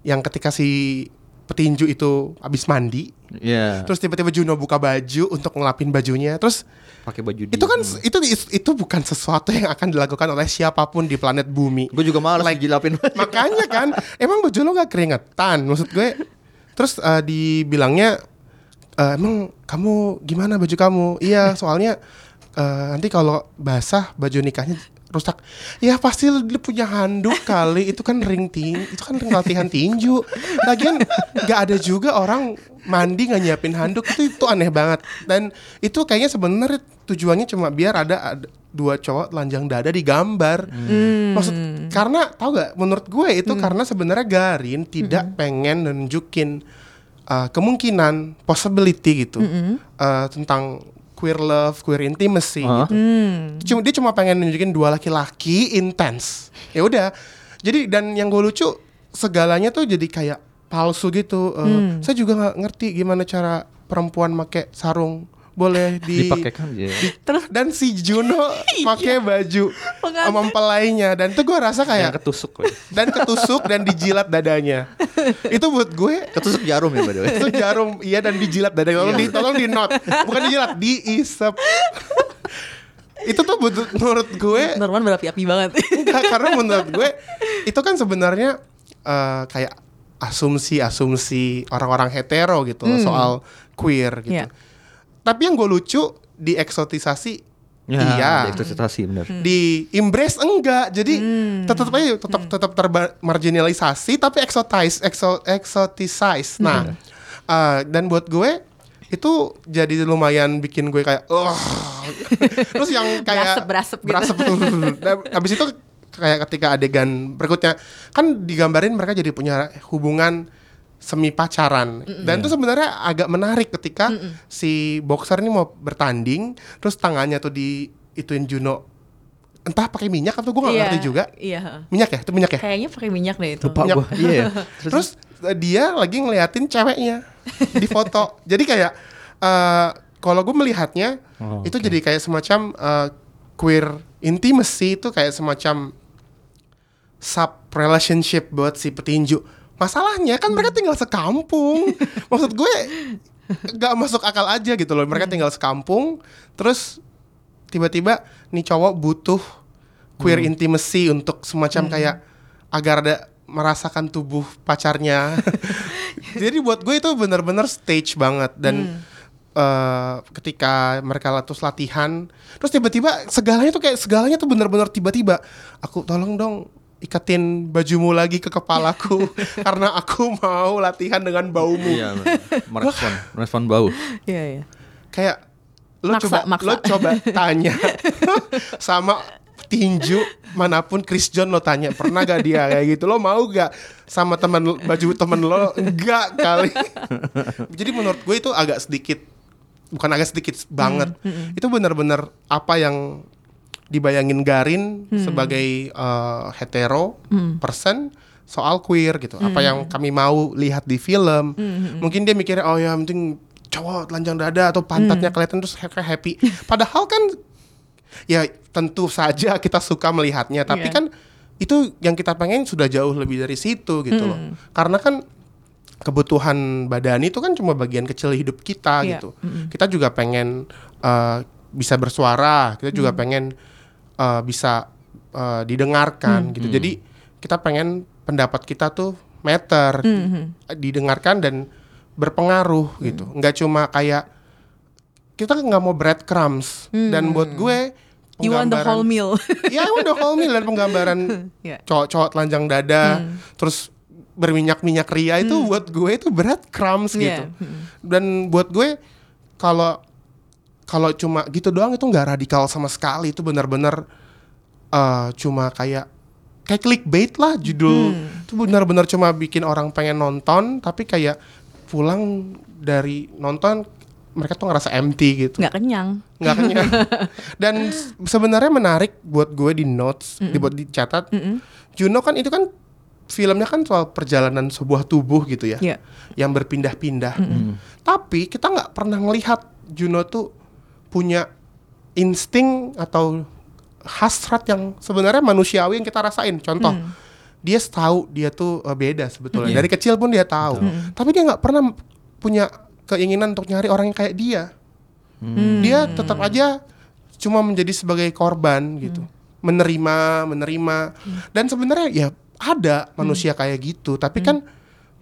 yang ketika si petinju itu habis mandi, Iya. terus tiba-tiba Juno buka baju untuk ngelapin bajunya, terus pakai baju itu kan itu itu bukan sesuatu yang akan dilakukan oleh siapa pun di planet bumi. gue juga malas Like- dijilapin. Makanya kan, emang baju lo gak keringetan? Maksud gue, terus eh, dibilangnya, eh, emang kamu gimana baju kamu? Iya, soalnya eh, nanti kalau basah baju nikahnya rusak. Ya pasti lu punya handuk kali, itu kan ring tin, itu kan ring latihan tinju. Lagian gak ada juga orang mandi nggak nyiapin handuk itu itu aneh banget. Dan itu kayaknya sebenarnya tujuannya cuma biar ada, ada dua cowok telanjang dada digambar. Maksud karena tau gak menurut gue itu karena sebenarnya Garin tidak pengen nunjukin uh, kemungkinan possibility gitu uh, tentang queer love, queer intimacy Hah? gitu. Cuma dia cuma pengen nunjukin dua laki-laki intens. Ya udah. Jadi dan yang gue lucu segalanya tuh jadi kayak palsu gitu. Uh, Saya juga nggak ngerti gimana cara perempuan make sarung boleh di Dipakaikan ya. Terus dan si Juno pakai baju Pengantin. mempelainya dan itu gue rasa Yang kayak ketusuk. woy. dan ketusuk dan dijilat dadanya. itu buat gue Ketusuk jarum ya by the way. itu jarum iya dan dijilat dadanya. Tolong di tolong di not. Bukan dijilat, diisep. itu tuh butuh- menurut gue Norman berapi-api banget. enggak karena menurut gue itu kan sebenarnya eh, kayak asumsi-asumsi orang-orang hetero gitu loh soal queer gitu. Iya. Tapi yang gue lucu dieksotisasi Ya, iya. eksotisasi benar. di embrace enggak jadi Hmm. tetap aja tetap tetap termarginalisasi tapi exotize exo, exoticize nah Hmm. eh, dan buat gue itu jadi lumayan bikin gue kayak oh terus yang kayak gitu. berasep. Dan habis itu kayak ketika adegan berikutnya kan digambarin mereka jadi punya hubungan semi pacaran dan itu sebenarnya agak menarik ketika si boxer ini mau bertanding terus tangannya tuh di ituin Juno entah pakai minyak atau gue gak Iya, ngerti juga Iya. minyak ya itu minyak ya Kayaknya pakai minyak deh itu. Lupa Minyak. gue. Iya. terus eh, dia lagi ngeliatin ceweknya di foto jadi kayak eh, kalau gue melihatnya Oh, itu jadi kayak semacam eh, queer intimacy itu kayak semacam sub relationship buat si petinju masalahnya kan mereka tinggal sekampung. Maksud gue nggak masuk akal aja gitu loh. Mereka tinggal sekampung terus tiba-tiba nih cowok butuh queer intimacy untuk semacam kayak agar ada merasakan tubuh pacarnya. Jadi buat gue itu benar-benar stage banget. Dan eh, ketika mereka terus latihan terus tiba-tiba segalanya tuh kayak segalanya tuh benar-benar tiba-tiba aku tolong dong ikatin bajumu lagi ke kepalaku karena aku mau latihan dengan baumu. Iya, merespon, merespon bau. Iya, iya. kayak lo Maksa, coba maksa. lo coba tanya sama tinju mana pun Chris John lo tanya pernah gak dia? Kayak gitu. Lo mau gak sama teman baju temen lo? Enggak kali. Jadi menurut gue itu agak sedikit bukan agak sedikit banget. itu benar-benar apa yang dibayangin Garin sebagai eh, hetero person soal queer gitu. Apa yang kami mau lihat di film. Mungkin dia mikirnya oh ya penting cowok telanjang dada atau pantatnya kelihatan terus happy. Padahal kan ya tentu saja kita suka melihatnya. Tapi Iya. kan itu yang kita pengen sudah jauh lebih dari situ gitu loh. Karena kan kebutuhan badan itu kan cuma bagian kecil hidup kita Iya. gitu. Kita juga pengen eh, bisa bersuara. Kita juga pengen eh, bisa eh, didengarkan gitu jadi kita pengen pendapat kita tuh matter didengarkan dan berpengaruh gitu nggak cuma kayak kita nggak mau breadcrumbs dan buat gue Hmm. You want the whole meal. Iya, I want the whole meal dan penggambaran Iya. cowok-cowok telanjang dada, terus berminyak-minyak ria itu buat gue itu breadcrumbs gitu. Iya. Hmm. Dan buat gue kalau kalau cuma gitu doang itu nggak radikal sama sekali. Itu benar-benar eh, cuma kayak kayak clickbait lah judul. Itu benar-benar cuma bikin orang pengen nonton tapi kayak pulang dari nonton mereka tuh ngerasa empty gitu. Nggak kenyang. nggak kenyang. Dan sebenarnya menarik buat gue di notes dibuat dicatat. Juno kan itu kan filmnya kan soal perjalanan sebuah tubuh gitu ya Iya. yang berpindah-pindah. Tapi kita nggak pernah ngelihat Juno tuh punya insting atau hasrat yang sebenarnya manusiawi yang kita rasain. Contoh dia tahu dia tuh eh, beda sebetulnya. Dari kecil pun dia tahu. Tapi dia nggak pernah punya keinginan untuk nyari orang yang kayak dia. Dia tetap aja cuma menjadi sebagai korban gitu. Menerima menerima. Dan sebenarnya ya ada manusia kayak gitu. Tapi kan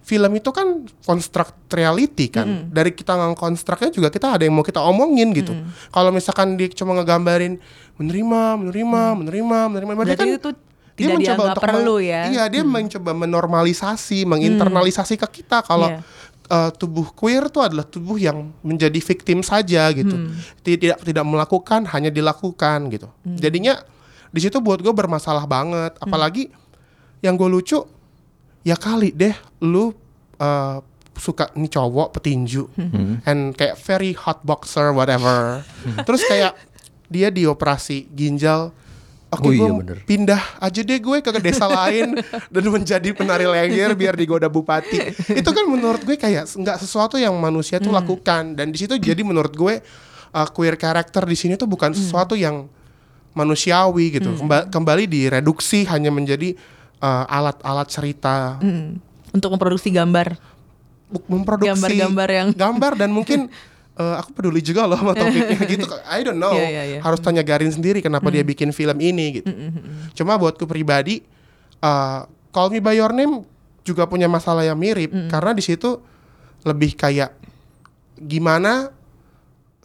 film itu kan construct reality kan dari kita ngkonstruknya juga kita ada yang mau kita omongin gitu kalau misalkan dia cuma ngegambarin menerima menerima menerima menerima Berarti kan itu dia tidak mencoba untuk perlu ya. iya dia mencoba menormalisasi menginternalisasi ke kita kalau Iya. uh, tubuh queer itu adalah tubuh yang menjadi victim saja gitu. Tidak tidak melakukan, hanya dilakukan gitu. Jadinya di situ buat gue bermasalah banget. Apalagi yang gue lucu ya kali deh lu uh, suka nih cowok petinju and kayak very hot boxer whatever. Terus kayak dia dioperasi ginjal Oke, Oh iya, gua bener. pindah aja deh gue ke desa lain dan menjadi penari lengger biar digoda bupati. Itu kan menurut gue kayak nggak sesuatu yang manusia tuh lakukan dan di situ jadi menurut gue uh, queer character di sini tuh bukan sesuatu yang manusiawi gitu. Kemba- kembali direduksi hanya menjadi uh, alat-alat cerita Hmm. Untuk memproduksi gambar. memproduksi Gambar-gambar yang- gambar dan mungkin eh, aku peduli juga loh sama topiknya gitu. I don't know. Iya, iya, iya. Harus tanya Garin sendiri kenapa dia bikin film ini gitu. Cuma buatku pribadi eh, Call Me by Your Name juga punya masalah yang mirip karena di situ lebih kayak gimana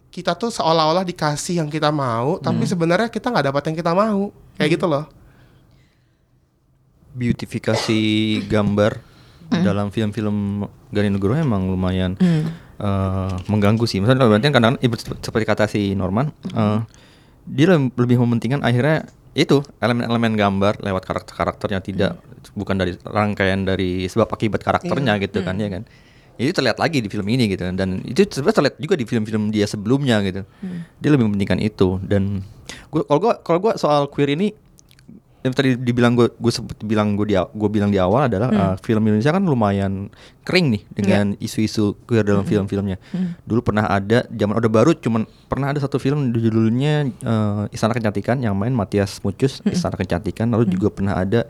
kita tuh seolah-olah dikasih yang kita mau, tapi sebenarnya kita nggak dapat yang kita mau, kayak gitu loh. Beautifikasi gambar dalam film-film Garin Nugroho emang lumayan eh, mengganggu sih. Misalnya berarti kan kadang ibu seperti kata si Norman, eh, dia lebih mementingkan akhirnya itu elemen-elemen gambar lewat karakter-karakternya tidak bukan dari rangkaian dari sebab akibat karakternya gitu kan ya kan. Itu terlihat lagi di film ini gitu dan itu sebenarnya terlihat juga di film-film dia sebelumnya gitu. Dia lebih mementingkan itu dan gua kalau gua kalau gua soal queer ini yang tadi dibilang gue gue sebut bilang gue di gue bilang di awal adalah uh, film Indonesia kan lumayan kering nih dengan isu-isu queer dalam film-filmnya. Dulu pernah ada zaman Orde Baru cuman pernah ada satu film judulnya uh, Istana Kecantikan yang main Matias Mucus Istana Kecantikan. Lalu juga pernah ada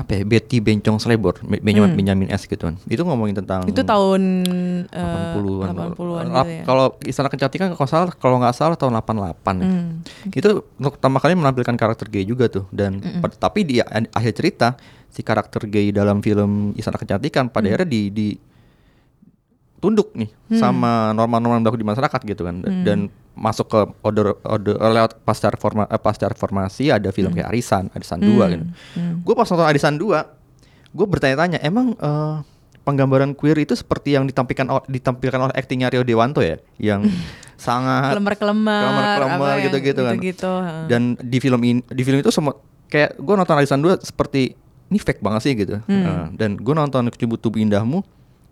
apa ya Betty Bencong Slebor Be- Benjamin Benjamin S gitu kan. Itu ngomongin tentang Itu tahun eh, 80-an. 80-an Lap- gitu ya. Kalau Istana Kecantikan kalau salah kalau nggak salah tahun 88 ya. Hmm. Itu untuk pertama kali menampilkan karakter gay juga tuh dan pad- tapi di akhir cerita si karakter gay dalam film Istana Kecantikan pada akhirnya di di tunduk nih sama norma-norma yang berlaku di masyarakat gitu kan Dan- dan masuk ke order order lewat pasca reforma eh, pasca reformasi ada film kayak Arisan Arisan 2 gitu. Gue pas nonton Arisan 2 gue bertanya-tanya emang eh, penggambaran queer itu seperti yang ditampilkan ditampilkan oleh aktingnya Rio Dewanto ya yang sangat kelemar-kelemar yang gitu-gitu kan. heeh. Dan di film ini di film itu semua kayak gue nonton Arisan 2 seperti ini fake banget sih gitu. Hmm. Nah, dan gue nonton Kucubu Tubuh Indahmu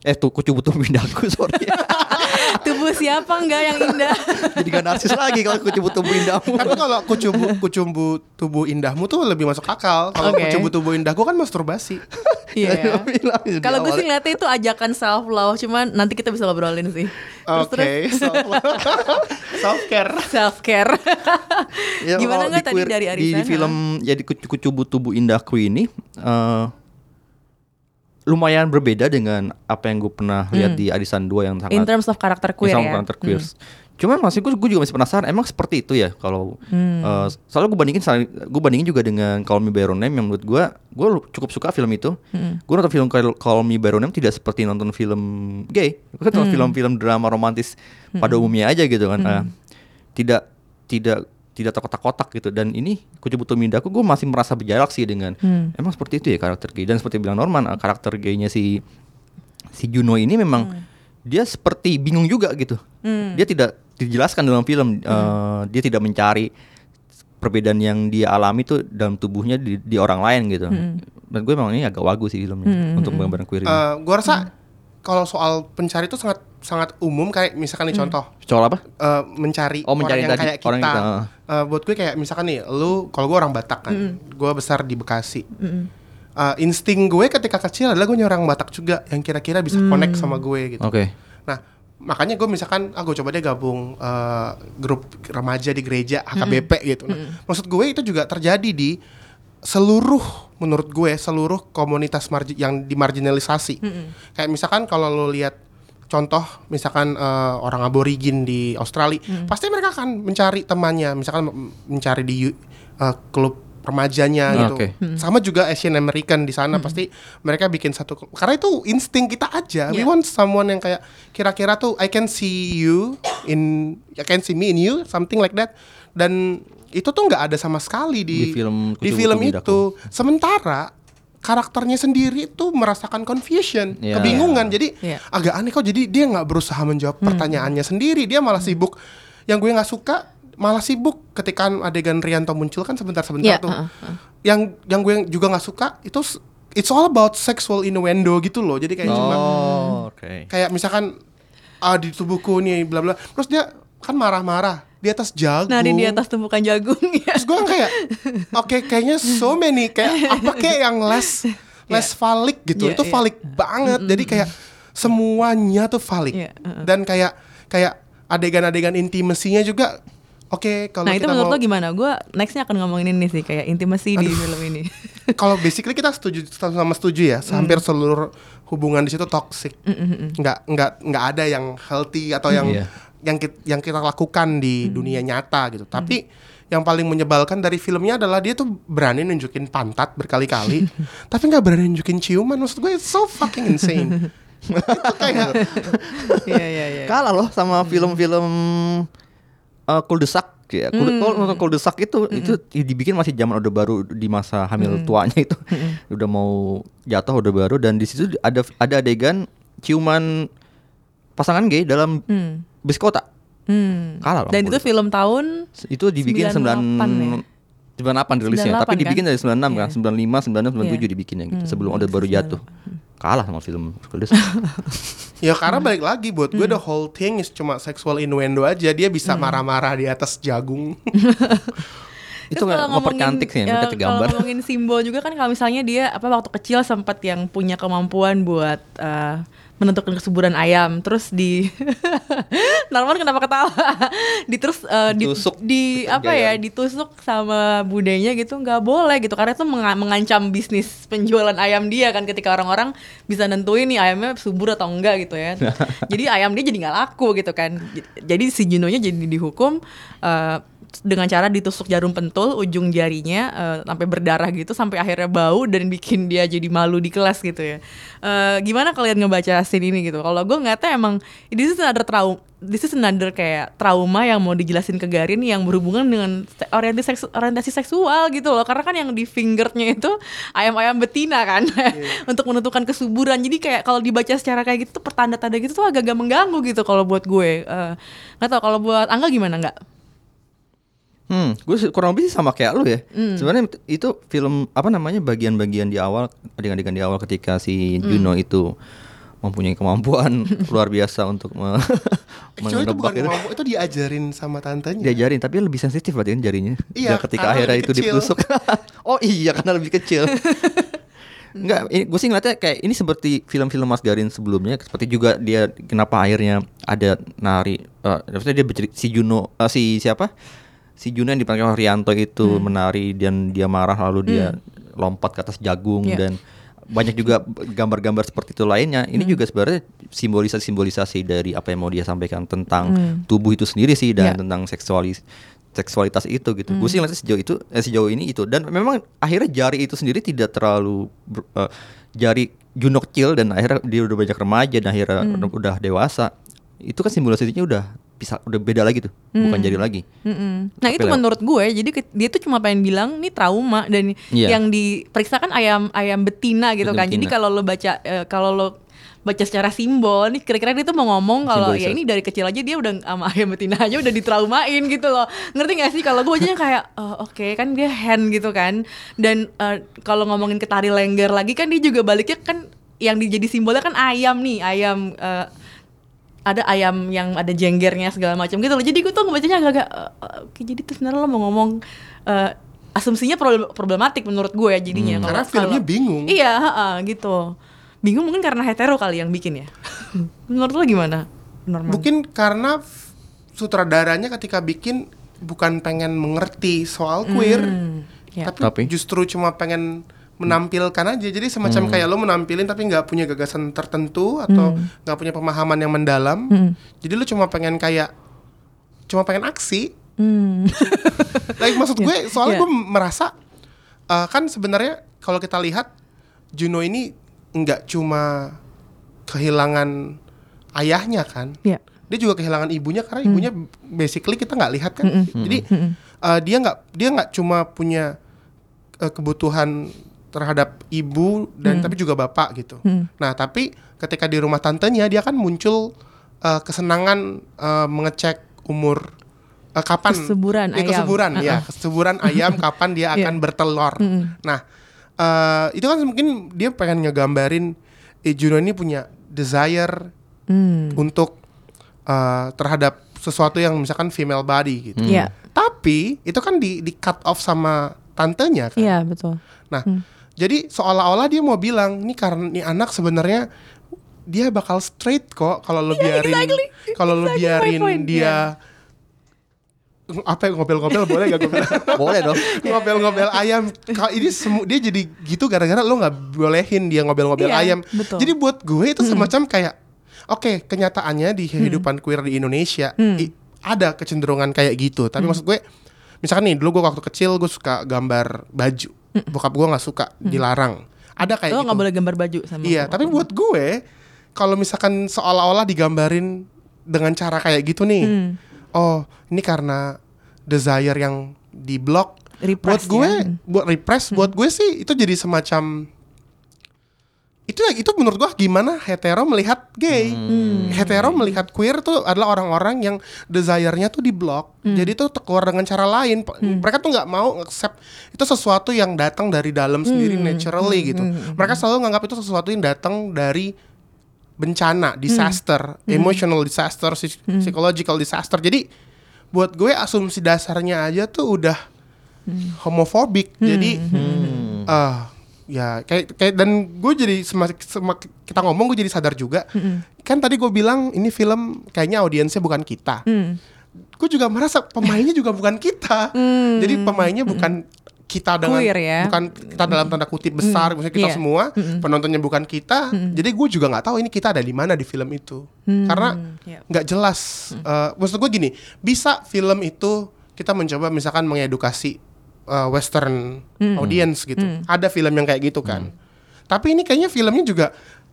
eh tuh Kucubu Tubuh Indahku sorry. tubuh siapa enggak yang indah Jadi gak narsis lagi kalau Kucubu Tubuh Indahmu. Tapi kalau kucumbu kucumbu tubuh indahmu tuh lebih masuk akal. Kalau Oke. kucumbu tubuh indahku kan masturbasi. iya ya. Di kalau gue sih ngeliatnya itu ajakan self love cuman nanti kita bisa ngobrolin sih Oke, self care. self care Ya, gimana nggak di tadi dari di, Arisan di film jadi Kucu- Kucubu Tubuh Indahku ini eh, lumayan berbeda dengan apa yang gue pernah lihat di Arisan 2 yang sangat Hmm. in terms of karakter queer ya karakter queer. Cuman maksud gue, gue juga masih penasaran emang seperti itu ya kalau Hmm. eh, soalnya gue bandingin gue bandingin juga dengan Call Me By Your Name yang menurut gue gue cukup suka film itu. Hmm. Gue nonton film Call Call Me By Your Name tidak seperti nonton film gay. Gue kan nonton Hmm. film-film drama romantis pada umumnya aja gitu kan. Nah, tidak tidak tidak terkotak-kotak gitu dan ini Kucubuto Mindaku gue masih merasa berjarak sih dengan Hmm. emang seperti itu ya karakter gay dan seperti bilang Norman karakter gaynya si si Juno ini memang dia seperti bingung juga gitu. Hmm. Dia tidak dijelaskan dalam film. eh, dia tidak mencari perbedaan yang dia alami tuh dalam tubuhnya di, di orang lain gitu. Dan gue emang ini agak wagu sih filmnya Hmm. untuk menggambarkan queer ini. Eh, gua rasa kalau soal pencari itu sangat sangat umum kayak misalkan nih contoh Soal apa? eh, mencari, Oh, mencari orang yang kayak kita. orang kita. Eh, buat gue kayak misalkan nih, lu kalau gue orang Batak kan, gue besar di Bekasi. Eh, insting gue ketika kecil adalah gue orang Batak juga yang kira-kira bisa connect sama gue gitu. Oke. Nah, makanya gue misalkan, ah gue coba deh gabung eh, grup remaja di gereja HKBP gitu. Nah, maksud gue itu juga terjadi di seluruh menurut gue seluruh komunitas margi yang dimarginalisasi. Kayak misalkan kalau lo lihat contoh misalkan eh, orang aborigin di Australia, pasti mereka akan mencari temannya, misalkan mencari di eh, klub remajanya Ah, gitu. oke. Sama juga Asian American di sana pasti mereka bikin satu klub. karena itu insting kita aja. We Yeah. want someone yang kayak kira-kira tuh I can see you in I can see me in you something like that. Dan itu tuh nggak ada sama sekali di, Di film di Kucu film Butu itu. Sementara karakternya sendiri tuh merasakan confusion, Iya. kebingungan. Jadi Iya. agak aneh kok. Jadi dia nggak berusaha menjawab pertanyaannya sendiri. Dia malah sibuk. Yang gue nggak suka malah sibuk ketika adegan Rianto muncul kan sebentar-sebentar Iya, tuh. uh. Yang yang gue juga nggak suka itu it's all about sexual innuendo gitu loh. Jadi kayak cuma Oh, oke. kayak misalkan ah di tubuhku nih bla bla. Terus dia kan marah-marah di atas jagung. Nah, di atas tumpukan jagung ya. Terus gue kayak oke kayaknya so many kayak apa kayak yang less less valid gitu. Iya, itu iya. valid banget. Jadi kayak semuanya tuh valid. Iya, uh-uh. Dan kayak kayak adegan-adegan intimasinya juga oke kalau Nah itu kita menurut mau lo gimana? Gue nextnya akan ngomongin ini sih kayak intimasi di film ini. kalau basically kita setuju sama setuju ya, hampir seluruh hubungan di situ toxic. Nggak nggak nggak ada yang healthy atau yang Iya. Yang kita, yang kita lakukan di dunia nyata gitu. Tapi yang paling menyebalkan dari filmnya adalah dia tuh berani nunjukin pantat berkali-kali, tapi nggak berani nunjukin ciuman. Maksud gue it's so fucking insane. itu kayak Iya iya iya. Kalah loh sama film-film uh, kuldesak ya. Kul Hmm. Kalau nonton kuldesak itu itu dibikin masih zaman Orde Baru di masa hamil tuanya itu. Udah mau jatuh Orde Baru dan di situ ada ada adegan ciuman pasangan gay dalam Hmm. Bis kota. Hmm. Kalah loh. Dan itu film tahun itu dibikin 98 sembilan ya? 98 rilisnya, 98 tapi dibikin kan? dari 96 kan, Iya. 95, 96, 97 Iya. dibikinnya gitu. Hmm, Sebelum Orde Baru 98. jatuh. Kalah sama film kuldesak. ya karena balik lagi buat gue the whole thing is cuma sexual innuendo aja. Dia bisa marah-marah di atas jagung. itu nggak mempercantik sih, ya, mereka gambar. Kalau ngomongin simbol juga kan kalau misalnya dia apa waktu kecil sempat yang punya kemampuan buat eh, menentukan kesuburan ayam, terus di Norman kenapa ketawa? di terus di, Ditusuk. di apa ya ditusuk sama budenya gitu nggak boleh gitu karena itu menga- mengancam bisnis penjualan ayam dia kan ketika orang-orang bisa nentuin nih ayamnya subur atau enggak gitu ya. jadi ayam dia jadi nggak laku gitu kan. Jadi si Junonya jadi dihukum eh, dengan cara ditusuk jarum pentul ujung jarinya eh, sampai berdarah gitu sampai akhirnya bau dan bikin dia jadi malu di kelas gitu ya. Eh, gimana kalian ngebaca scene ini gitu? Kalau gue ngeliatnya emang this is another trauma this is another kayak trauma yang mau dijelasin ke Garin yang berhubungan dengan orientasi, seksu- orientasi seksual gitu loh karena kan yang di fingernya itu ayam-ayam betina kan untuk menentukan kesuburan jadi kayak kalau dibaca secara kayak gitu pertanda-tanda gitu tuh agak-agak mengganggu gitu kalau buat gue Eh, nggak tau kalau buat Angga gimana nggak? Hmm, gue kurang lebih sama kayak lu ya. Hmm. Sebenarnya itu- itu film apa namanya bagian-bagian di awal, adegan-adegan di awal ketika si Hmm. Juno itu mempunyai kemampuan luar biasa untuk me Actually itu menebak bukan itu. kemampuan, itu diajarin sama tantenya. Diajarin, tapi lebih sensitif berarti kan jarinya. Iya, Ya, ketika karena akhirnya lebih itu kecil. ditusuk. oh iya, karena lebih kecil. Enggak, ini, gue sih ngeliatnya kayak ini seperti film-film Mas Garin sebelumnya, seperti juga dia kenapa akhirnya ada nari, eh maksudnya dia bercerita si Juno, eh, si siapa? Si Juno yang oleh Rianto itu menari dan dia marah lalu dia lompat ke atas jagung Iya. dan banyak juga gambar-gambar seperti itu lainnya. Ini Hmm. juga sebenarnya simbolisasi-simbolisasi dari apa yang mau dia sampaikan tentang tubuh itu sendiri sih dan Hmm. Ya. tentang seksualis seksualitas itu gitu. Hmm. Gue sih ngeliatnya sejauh itu eh, sejauh ini itu dan memang akhirnya jari itu sendiri tidak terlalu eh, jari Juno kecil dan akhirnya dia udah banyak remaja dan akhirnya Hmm. udah dewasa. Itu kan simbolisasinya udah bisa udah beda lagi tuh, bukan jari lagi. Mm-mm. Nah Tapi itu lewat- menurut gue, jadi dia tuh cuma pengen bilang ini trauma dan Iya. yang diperiksa kan ayam ayam betina gitu Betul, kan. Jadi betina. kalau lo baca eh, kalau lo baca secara simbol, nih kira-kira dia tuh mau ngomong kalau ya ini dari kecil aja dia udah sama ayam betina aja udah ditraumain gitu loh. Ngerti gak sih? Kalau gue bacanya kayak oh, oke kan dia hen gitu kan. Dan eh, kalau ngomongin ke tari lengger lagi kan dia juga baliknya kan yang dijadi simbolnya kan ayam nih, ayam eh, ada ayam yang ada jenggernya segala macam gitu loh. Jadi gue tuh ngebacanya agak-agak eh, eh, oke jadi tuh sebenarnya lo mau ngomong eh, asumsinya problem- problematik menurut gue ya jadinya. Kalau- Karena filmnya bingung. Iya, heeh, gitu. Bingung mungkin karena hetero kali yang bikin ya. menurut lo gimana? Norman? Mungkin karena sutradaranya ketika bikin bukan pengen mengerti soal queer, ya. tapi, Tapi? justru cuma pengen menampilkan aja. Jadi semacam kayak lo menampilin tapi nggak punya gagasan tertentu atau nggak punya pemahaman yang mendalam. Jadi lo cuma pengen kayak cuma pengen aksi. like maksud gue soalnya Iya. gue merasa eh, kan sebenarnya kalau kita lihat Juno ini nggak cuma kehilangan ayahnya kan Iya. dia juga kehilangan ibunya karena ibunya basically kita nggak lihat kan jadi eh, dia nggak dia nggak cuma punya eh, kebutuhan terhadap ibu dan tapi juga bapak gitu nah tapi ketika di rumah tantenya dia kan muncul eh, kesenangan eh, mengecek umur eh, kapan Kesuburan Ya, ayam. kesuburan ya kesuburan ayam kapan dia akan bertelur nah eh, itu kan mungkin dia pengen ngegambarin eh, Juno ini punya desire Hmm. untuk uh, terhadap sesuatu yang misalkan female body gitu. Iya. Tapi itu kan di di cut off sama tantenya kan. Iya, betul. Nah, jadi seolah-olah dia mau bilang nih karena nih anak sebenarnya dia bakal straight kok kalau lo biarin kalau lo Exactly my biarin point, dia apa ya, ngobel-ngobel? Boleh gak gue bilang? Boleh dong. ngobel-ngobel ayam. Ka- ini semu dia jadi gitu gara-gara lo nggak bolehin dia ngobel-ngobel Iya, ayam. betul. jadi buat gue itu semacam kayak oke kenyataannya di kehidupan queer di Indonesia i- ada kecenderungan kayak gitu. Tapi maksud gue misalkan nih dulu gue waktu kecil gue suka gambar baju bokap gue nggak suka dilarang. Ada kayak Lo gitu. nggak boleh gambar baju sama iya tapi buat gue kalau misalkan seolah-olah digambarin dengan cara kayak gitu nih Hmm. oh ini karena desire yang di block buat gue ya. buat repress buat gue sih itu jadi semacam itu itu menurut gue gimana hetero melihat gay. Hmm. hetero melihat queer tuh adalah orang-orang yang desire-nya tuh di block. Hmm. jadi tuh keluar dengan cara lain. P- mereka tuh nggak mau accept itu sesuatu yang datang dari dalam sendiri Hmm. naturally gitu. Mereka selalu nganggap itu sesuatu yang datang dari bencana disaster emotional disaster psy- psychological disaster. Jadi buat gue asumsi dasarnya aja tuh udah homofobik jadi ah ya kayak kayak dan gue jadi semak, semak- kita ngomong gue jadi sadar juga. Kan tadi gue bilang ini film kayaknya audiensnya bukan kita. Gue juga merasa pemainnya juga bukan kita. Jadi pemainnya bukan kita dengan Queer ya. bukan kita dalam tanda kutip besar misalnya kita Iya. semua. Penontonnya bukan kita. Jadi gue juga nggak tahu ini kita ada di mana di film itu. Karena Iya. nggak jelas. Eh, maksud gue gini bisa film itu kita mencoba misalkan mengedukasi eh, western audience gitu. Ada film yang kayak gitu kan. Tapi ini kayaknya filmnya juga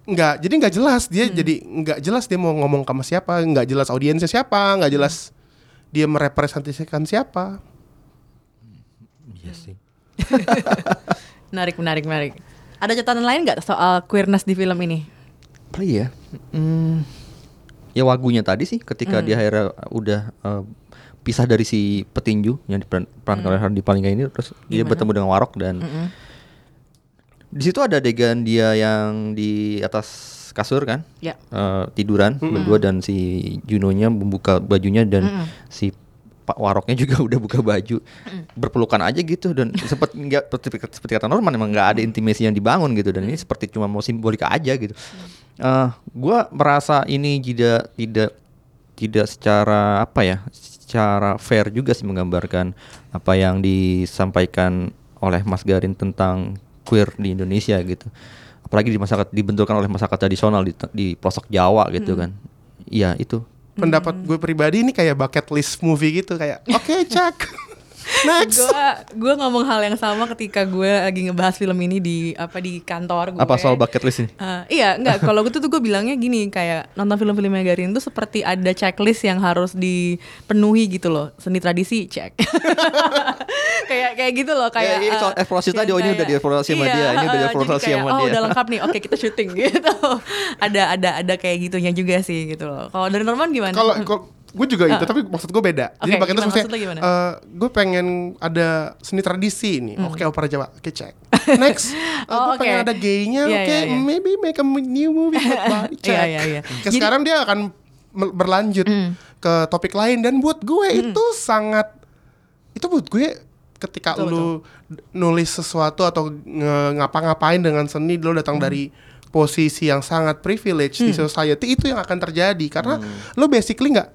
nggak jadi nggak jelas. Dia jadi nggak jelas dia mau ngomong sama siapa nggak jelas audiensnya siapa nggak jelas dia merepresentasikan siapa. Iya sih. Menarik, menarik, menarik. Ada catatan lain nggak soal queerness di film ini? Apa ya? Hmm, ya wagunya tadi sih ketika dia akhirnya udah eh, pisah dari si petinju yang perankan oleh Hardy Palinga ini terus dia Gimana? bertemu dengan Warok dan di situ ada adegan dia yang di atas kasur kan? Ya. eh, tiduran berdua dan si Junonya membuka bajunya dan si Pak Waroknya juga udah buka baju. Berpelukan aja gitu dan sempat nggak seperti, seperti kata Norman emang nggak ada intimasi yang dibangun gitu dan ini seperti cuma mau simbolik aja gitu. Eh, gua merasa ini tidak tidak tidak secara apa ya secara fair juga sih menggambarkan apa yang disampaikan oleh Mas Garin tentang queer di Indonesia gitu. apalagi di masyarakat dibenturkan oleh masyarakat tradisional di, di pelosok Jawa gitu Hmm. kan. Iya itu. Pendapat gue pribadi ini kayak bucket list movie gitu kayak oke cek. Next. gue gue ngomong hal yang sama ketika gue lagi ngebahas film ini di apa di kantor gue. Apa soal bucket list ini? Eh, iya, enggak. Kalau gue tuh tuh gue bilangnya gini, kayak nonton film-filmnya Garin tuh seperti ada checklist yang harus dipenuhi gitu loh. Seni tradisi cek. kayak kayak gitu loh, kayak. Ya, ini soal eksplorasi yang tadi, oh, ini udah dieksplorasi sama iya, dia, ini udah eh, jadi kayak, sama Oh, dia." udah lengkap nih. Oke, kita syuting gitu. ada ada ada kayak gitunya juga sih gitu loh. Kalau dari Norman gimana? Kalau gue juga itu, tapi maksud gue beda. Jadi Oke, bucket list gimana? maksudnya, gimana? eh, gue pengen ada seni tradisi ini. Oke, opera Jawa. Oke, cek. Next, Eh, Oh, gue pengen oke. ada gaynya. Iya, Oke, iya, iya. maybe make a new movie buat body cek. Iya. Ke Jadi- sekarang dia akan berlanjut ke topik lain dan buat gue itu sangat itu buat gue ketika Betul, lu nulis sesuatu atau ngapa-ngapain dengan seni lu datang dari posisi yang sangat privilege di society itu yang akan terjadi karena lu basically nggak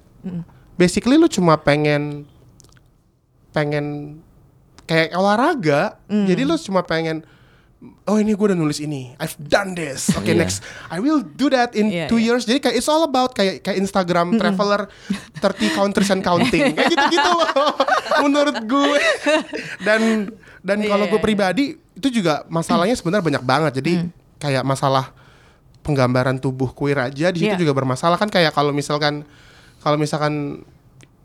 basically lu cuma pengen pengen kayak olahraga. Jadi lu cuma pengen oh ini gue udah nulis ini. I've done this. Oke Iya. next. I will do that in Iya, two iya. years. Jadi kayak it's all about kayak kayak Instagram traveler 30 countries and counting. Kayak gitu gitu loh menurut gue. Dan dan Iya, kalau gue iya. pribadi itu juga masalahnya sebenarnya banyak banget. Jadi Hmm. kayak masalah penggambaran tubuh queer aja di situ Iya. juga bermasalah. Kan kayak kalau misalkan kalau misalkan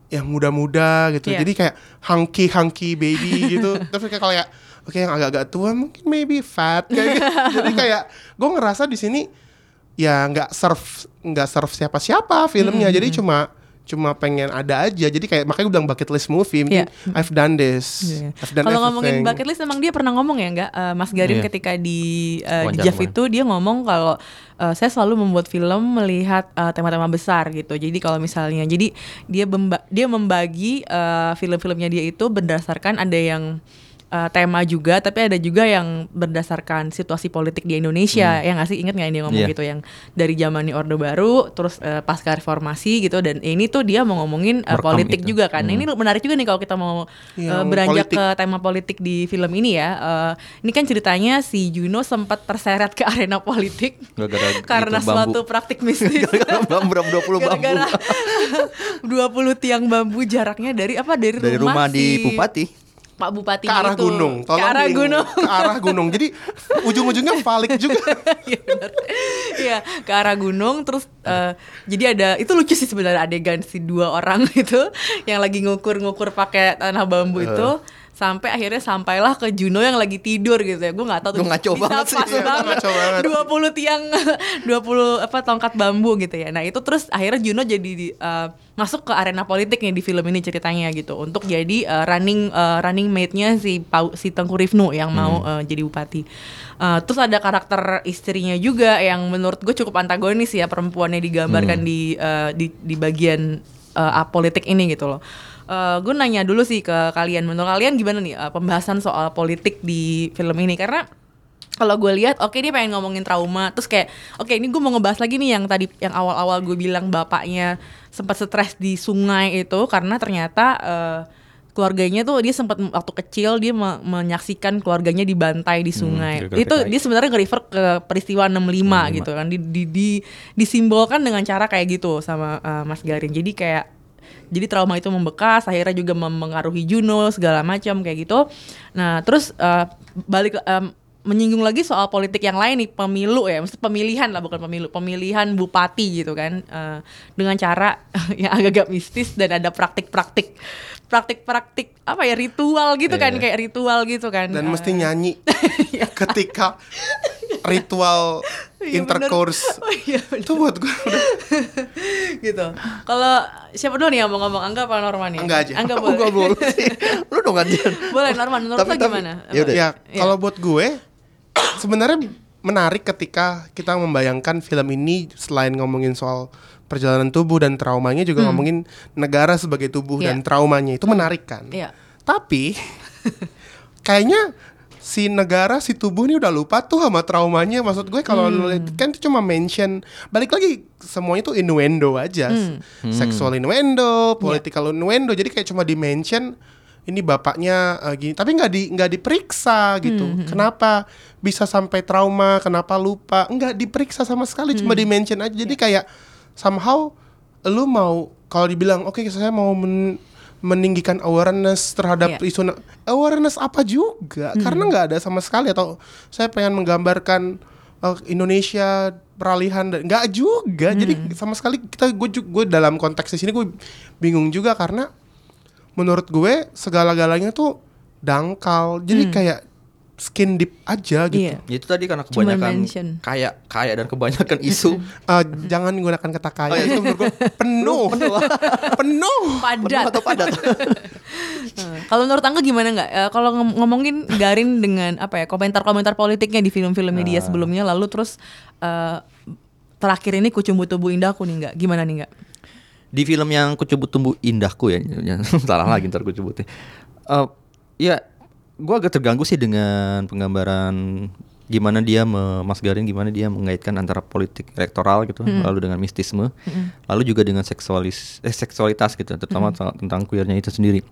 yang muda-muda gitu Iya. jadi kayak hunky hunky baby gitu. Tapi kayak kalau ya oke yang agak-agak tua mungkin maybe fat kayak gitu. Jadi kayak gue ngerasa di sini ya nggak serve nggak serve siapa-siapa filmnya. Jadi cuma cuma pengen ada aja jadi kayak makanya gue bilang bucket list movie mungkin Iya. I've done this Iya. I've done Kalau ngomongin bucket list emang dia pernah ngomong ya enggak Eh, Mas Garim Iya. ketika di uh, di Jeff itu dia ngomong kalau eh, saya selalu membuat film melihat eh, tema-tema besar gitu. Jadi kalau misalnya jadi dia memba- dia membagi eh, film-filmnya dia itu berdasarkan ada yang eh, tema juga tapi ada juga yang berdasarkan situasi politik di Indonesia ya nggak sih ingat nggak yang dia ngomong Iya. gitu yang dari zaman Orde Baru terus eh, pasca reformasi gitu dan ini tuh dia mau ngomongin Merekam politik itu. juga kan Nah, ini menarik juga nih kalau kita mau eh, beranjak politik. ke tema politik di film ini ya. Eh, ini kan ceritanya si Juno sempat terseret ke arena politik Gara-gara karena itu bambu. suatu praktik mistis. Gara-gara bambu berapa 20 bambu. Gara-gara 20 tiang bambu jaraknya dari apa dari, Dari rumah di si Bupati. Pak Bupati ke arah itu. gunung Ke arah gunung. ke arah gunung jadi ujung-ujungnya balik juga Iya. Iya, ke arah gunung terus eh, jadi ada itu lucu sih sebenarnya adegan si dua orang itu yang lagi ngukur-ngukur pakai tanah bambu itu sampai akhirnya sampailah ke Juno yang lagi tidur gitu ya. Gue nggak tahu tuh Itu ngaco bisa banget sih. pas Iya, banget. banget. 20 tiang 20 apa tongkat bambu gitu ya. Nah, itu terus akhirnya Juno jadi di- eh, masuk ke arena politik nih di film ini ceritanya gitu untuk jadi eh, running eh, running mate-nya si Pau, si Tengku Rifnu yang mau Hmm. eh, jadi bupati. Eh, terus ada karakter istrinya juga yang menurut gue cukup antagonis ya perempuannya digambarkan Hmm. di, eh, di di bagian eh, politik ini gitu loh. Eh, gue nanya dulu sih ke kalian, menurut kalian gimana nih eh, pembahasan soal politik di film ini? Karena kalau gue lihat oke dia pengen ngomongin trauma. Terus kayak oke ini gue mau ngebahas lagi nih yang tadi yang awal-awal gue bilang bapaknya sempat stres di sungai itu. Karena ternyata eh, keluarganya tuh dia sempat waktu kecil dia me- menyaksikan keluarganya dibantai di sungai. gara-gara itu dia sebenarnya nge-refer ke peristiwa 65, gitu kan. Di, di, di- disimbolkan dengan cara kayak gitu sama eh, Mas Garin. Jadi kayak jadi trauma itu membekas akhirnya juga mempengaruhi Juno segala macam kayak gitu. Nah terus eh, balik em, menyinggung lagi soal politik yang lain nih pemilu ya. Mesti pemilihan lah bukan pemilu. Pemilihan bupati gitu kan. Eh, dengan cara yang agak-agak mistis dan ada praktik-praktik praktik-praktik apa ya ritual gitu kan. Iya. kayak ritual gitu kan. Dan Eh, mesti nyanyi ketika ritual Iya, intercourse. Oh iya itu buat gue udah gitu. Kalau siapa dulu nih yang mau ngomong Angga apa Norman nih? Angga aja. Angga Oh, boleh. enggak boleh sih. Lu dong gantian. boleh Norman. Menurut Tapi- lo tapi- gimana? ya udah. ya Iya. kalau buat gue sebenarnya menarik ketika kita membayangkan film ini selain ngomongin soal perjalanan tubuh dan traumanya juga ngomongin negara sebagai tubuh Hmm. Iya. dan traumanya itu menarik kan Iya. tapi kayaknya si negara si tubuh ini udah lupa tuh sama traumanya. Maksud gue kalau lihat kan itu cuma mention balik lagi semuanya tuh innuendo aja. Seksual innuendo political innuendo. Jadi kayak cuma di mention ini bapaknya eh, gini. Tapi nggak di nggak diperiksa gitu. Kenapa bisa sampai trauma? Kenapa lupa? Nggak diperiksa sama sekali cuma di mention aja. Jadi kayak somehow lu mau kalau dibilang oke saya mau men- meninggikan awareness terhadap Iya. isu awareness apa juga? Karena nggak ada sama sekali atau saya pengen menggambarkan eh, Indonesia peralihan dan nggak juga. Jadi sama sekali kita gue gue dalam konteks di sini gue bingung juga karena menurut gue segala-galanya tuh dangkal. Jadi kayak skin deep aja gitu Iya. Ya itu tadi karena kebanyakan mention. kaya kaya dan kebanyakan isu Eh, jangan menggunakan kata kaya itu menurut gue penuh penuh Padat. atau padat. Eh, Kalau menurut Angga gimana nggak? Eh, kalau ngom- ngomongin Garin dengan apa ya komentar-komentar politiknya di film-filmnya dia sebelumnya, lalu terus eh, terakhir ini Kucumbu Tubuh Indahku nih nggak? Gimana nih nggak? di film yang kucubut tumbuh indahku ya, yang salah lagi ntar kucubutnya. Eh, ya, gue agak terganggu sih dengan penggambaran gimana dia me- Mas Garin gimana dia mengaitkan antara politik elektoral gitu, lalu dengan mistisme, lalu juga dengan seksualis eh, seksualitas gitu, terutama soal- tentang queernya itu sendiri.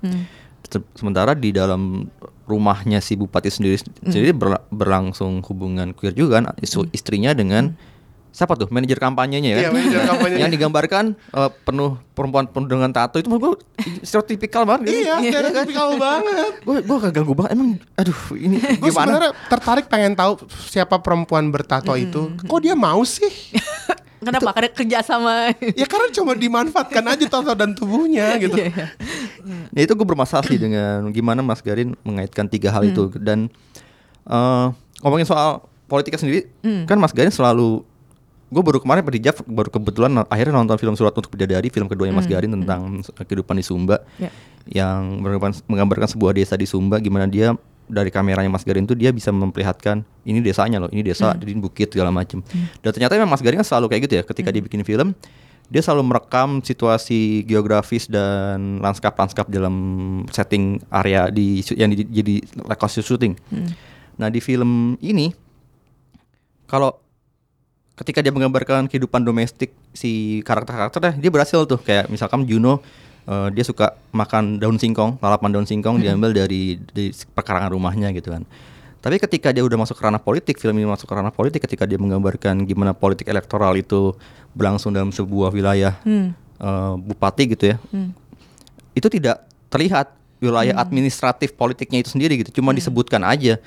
Se- Sementara di dalam rumahnya si bupati sendiri sendiri berla- berlangsung hubungan queer juga kan, isu istrinya dengan siapa tuh manajer kampanyenya ya Iya, kan? manajer kampanyenya. yang digambarkan eh, penuh perempuan penuh dengan tato itu menurut gue stereotipikal banget gitu. iya stereotipikal banget gue gue keganggu banget emang aduh ini gue gimana sebenarnya tertarik pengen tahu siapa perempuan bertato itu kok dia mau sih Kenapa? Karena kerja sama. ya karena cuma dimanfaatkan aja tato dan tubuhnya gitu Iya, iya. ya itu gue bermasalah sih dengan gimana Mas Garin mengaitkan tiga hal itu dan eh, ngomongin soal politiknya sendiri kan Mas Garin selalu gue baru kemarin pada Jav baru kebetulan akhirnya nonton film Surat untuk Bidadari film keduanya Mas Garin tentang kehidupan di Sumba Ya. yang menggambarkan, menggambarkan sebuah desa di Sumba gimana dia dari kameranya Mas Garin tuh dia bisa memperlihatkan ini desanya loh, ini desa, ini bukit segala macem. Dan ternyata memang Mas Garin kan selalu kayak gitu ya, ketika dia bikin film dia selalu merekam situasi geografis dan lanskap-lanskap dalam setting area di yang di- jadi lokasi syuting. Nah di film ini kalau ketika dia menggambarkan kehidupan domestik si karakter-karakternya dia berhasil tuh. Kayak misalkan Juno eh, dia suka makan daun singkong lalapan daun singkong diambil dari dari perkarangan rumahnya gitu kan. Tapi ketika dia udah masuk ke ranah politik film ini masuk ke ranah politik ketika dia menggambarkan gimana politik elektoral itu berlangsung dalam sebuah wilayah eh, bupati gitu ya itu tidak terlihat wilayah administratif politiknya itu sendiri gitu cuma disebutkan aja.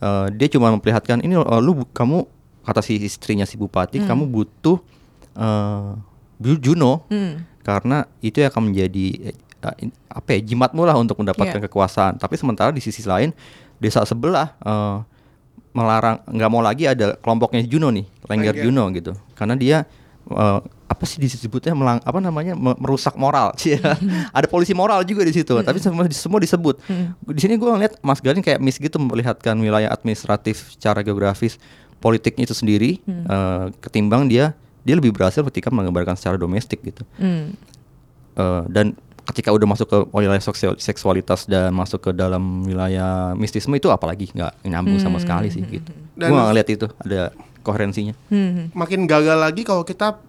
Eh, dia cuma memperlihatkan ini eh, lu kamu kata si istrinya si bupati kamu butuh eh Bu- Juno. Karena itu yang akan menjadi in- apa ya jimatmu lah untuk mendapatkan Iya. kekuasaan. Tapi sementara di sisi lain desa sebelah eh, melarang nggak mau lagi ada kelompoknya Juno nih Lengger Lengger. Juno gitu. Karena dia eh, apa sih disebutnya melang, apa namanya me- merusak moral sih ada polisi moral juga di situ tapi semua semua disebut. Di sini gue ngeliat Mas Garin kayak miss gitu memperlihatkan wilayah administratif secara geografis politiknya itu sendiri eh, ketimbang dia dia lebih berhasil ketika menggambarkan secara domestik gitu Hmm. Eh, dan ketika udah masuk ke wilayah seksual- seksualitas dan masuk ke dalam wilayah mistisme itu apalagi nggak nyambung sama sekali sih gitu. Dan- Gua nggak ngeliat itu ada koherensinya. Hmm. makin gagal lagi kalau kita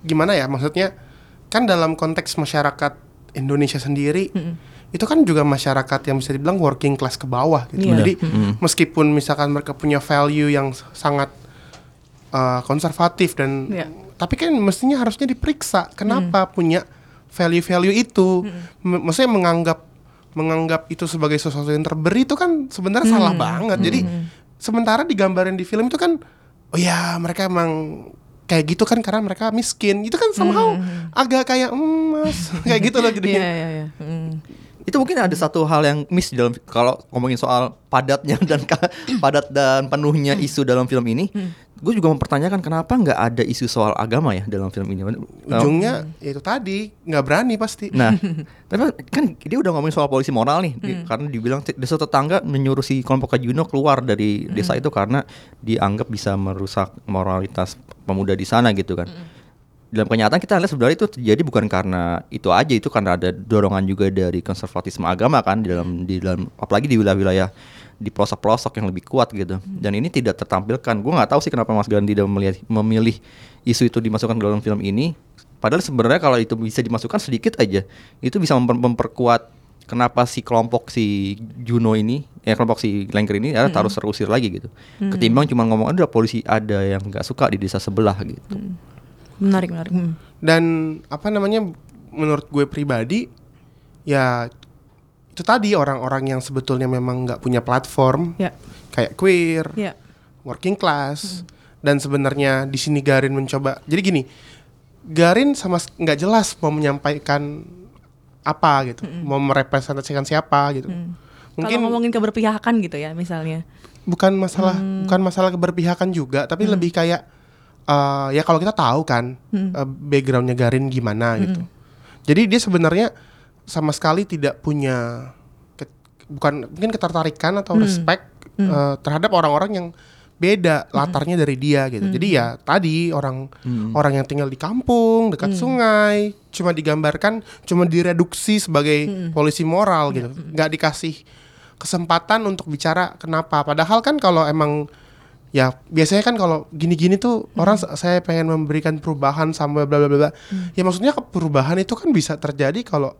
gimana ya maksudnya kan dalam konteks masyarakat Indonesia sendiri itu kan juga masyarakat yang bisa dibilang working class ke bawah gitu. Iya. jadi meskipun misalkan mereka punya value yang sangat uh, konservatif dan Iya. tapi kan mestinya harusnya diperiksa kenapa punya value-value itu? M- maksudnya menganggap menganggap itu sebagai sesuatu yang terberi itu kan sebenarnya salah banget. Jadi sementara digambarin di film itu kan oh ya mereka emang kayak gitu kan karena mereka miskin. Itu kan somehow agak kayak mm, mas kayak gitu loh jadi Iya, iya, iya. Hmm. Itu mungkin ada satu hal yang miss di dalam kalau ngomongin soal padatnya dan padat dan penuhnya isu dalam film ini. Gue juga mempertanyakan kenapa nggak ada isu soal agama ya dalam film ini. ujungnya ya itu tadi nggak berani pasti Nah, tapi kan dia udah ngomongin soal polisi moral nih, di- karena dibilang desa tetangga menyuruh si kelompok Kajuno keluar dari desa itu karena dianggap bisa merusak moralitas pemuda di sana gitu kan. Dalam kenyataan kita lihat sebenarnya itu terjadi bukan karena itu aja, itu karena ada dorongan juga dari konservatisme agama kan di dalam di dalam apalagi di wilayah-wilayah di pelosok-pelosok yang lebih kuat gitu. Dan ini tidak tertampilkan. Gue nggak tahu sih kenapa Mas Gan tidak memilih, memilih isu itu dimasukkan ke dalam film ini. Padahal sebenarnya kalau itu bisa dimasukkan sedikit aja, itu bisa memper- memperkuat kenapa si kelompok si Juno ini, ya kelompok si Lengker ini ya harus terusir lagi gitu. Ketimbang cuma ngomong ada polisi ada yang nggak suka di desa sebelah gitu. Menarik, menarik. Hmm. Dan apa namanya menurut gue pribadi ya itu tadi orang-orang yang sebetulnya memang nggak punya platform Ya, kayak queer, ya. working class dan sebenarnya di sini Garin mencoba. Jadi gini, Garin sama nggak jelas mau menyampaikan apa gitu, mau merepresentasikan siapa gitu. Mungkin Mungkin ngomongin keberpihakan gitu ya misalnya. bukan masalah bukan masalah keberpihakan juga, tapi lebih kayak eh, ya kalau kita tahu kan eh, backgroundnya Garin gimana gitu. Jadi dia sebenarnya sama sekali tidak punya ke- bukan mungkin ketertarikan atau respect eh, terhadap orang-orang yang beda latarnya dari dia gitu. Jadi ya tadi orang orang yang tinggal di kampung dekat sungai cuma digambarkan cuma direduksi sebagai polisi moral gitu. nggak dikasih kesempatan untuk bicara kenapa. Padahal kan kalau emang ya biasanya kan kalau gini-gini tuh orang s- saya pengen memberikan perubahan sama bla bla bla. bla. Ya maksudnya perubahan itu kan bisa terjadi kalau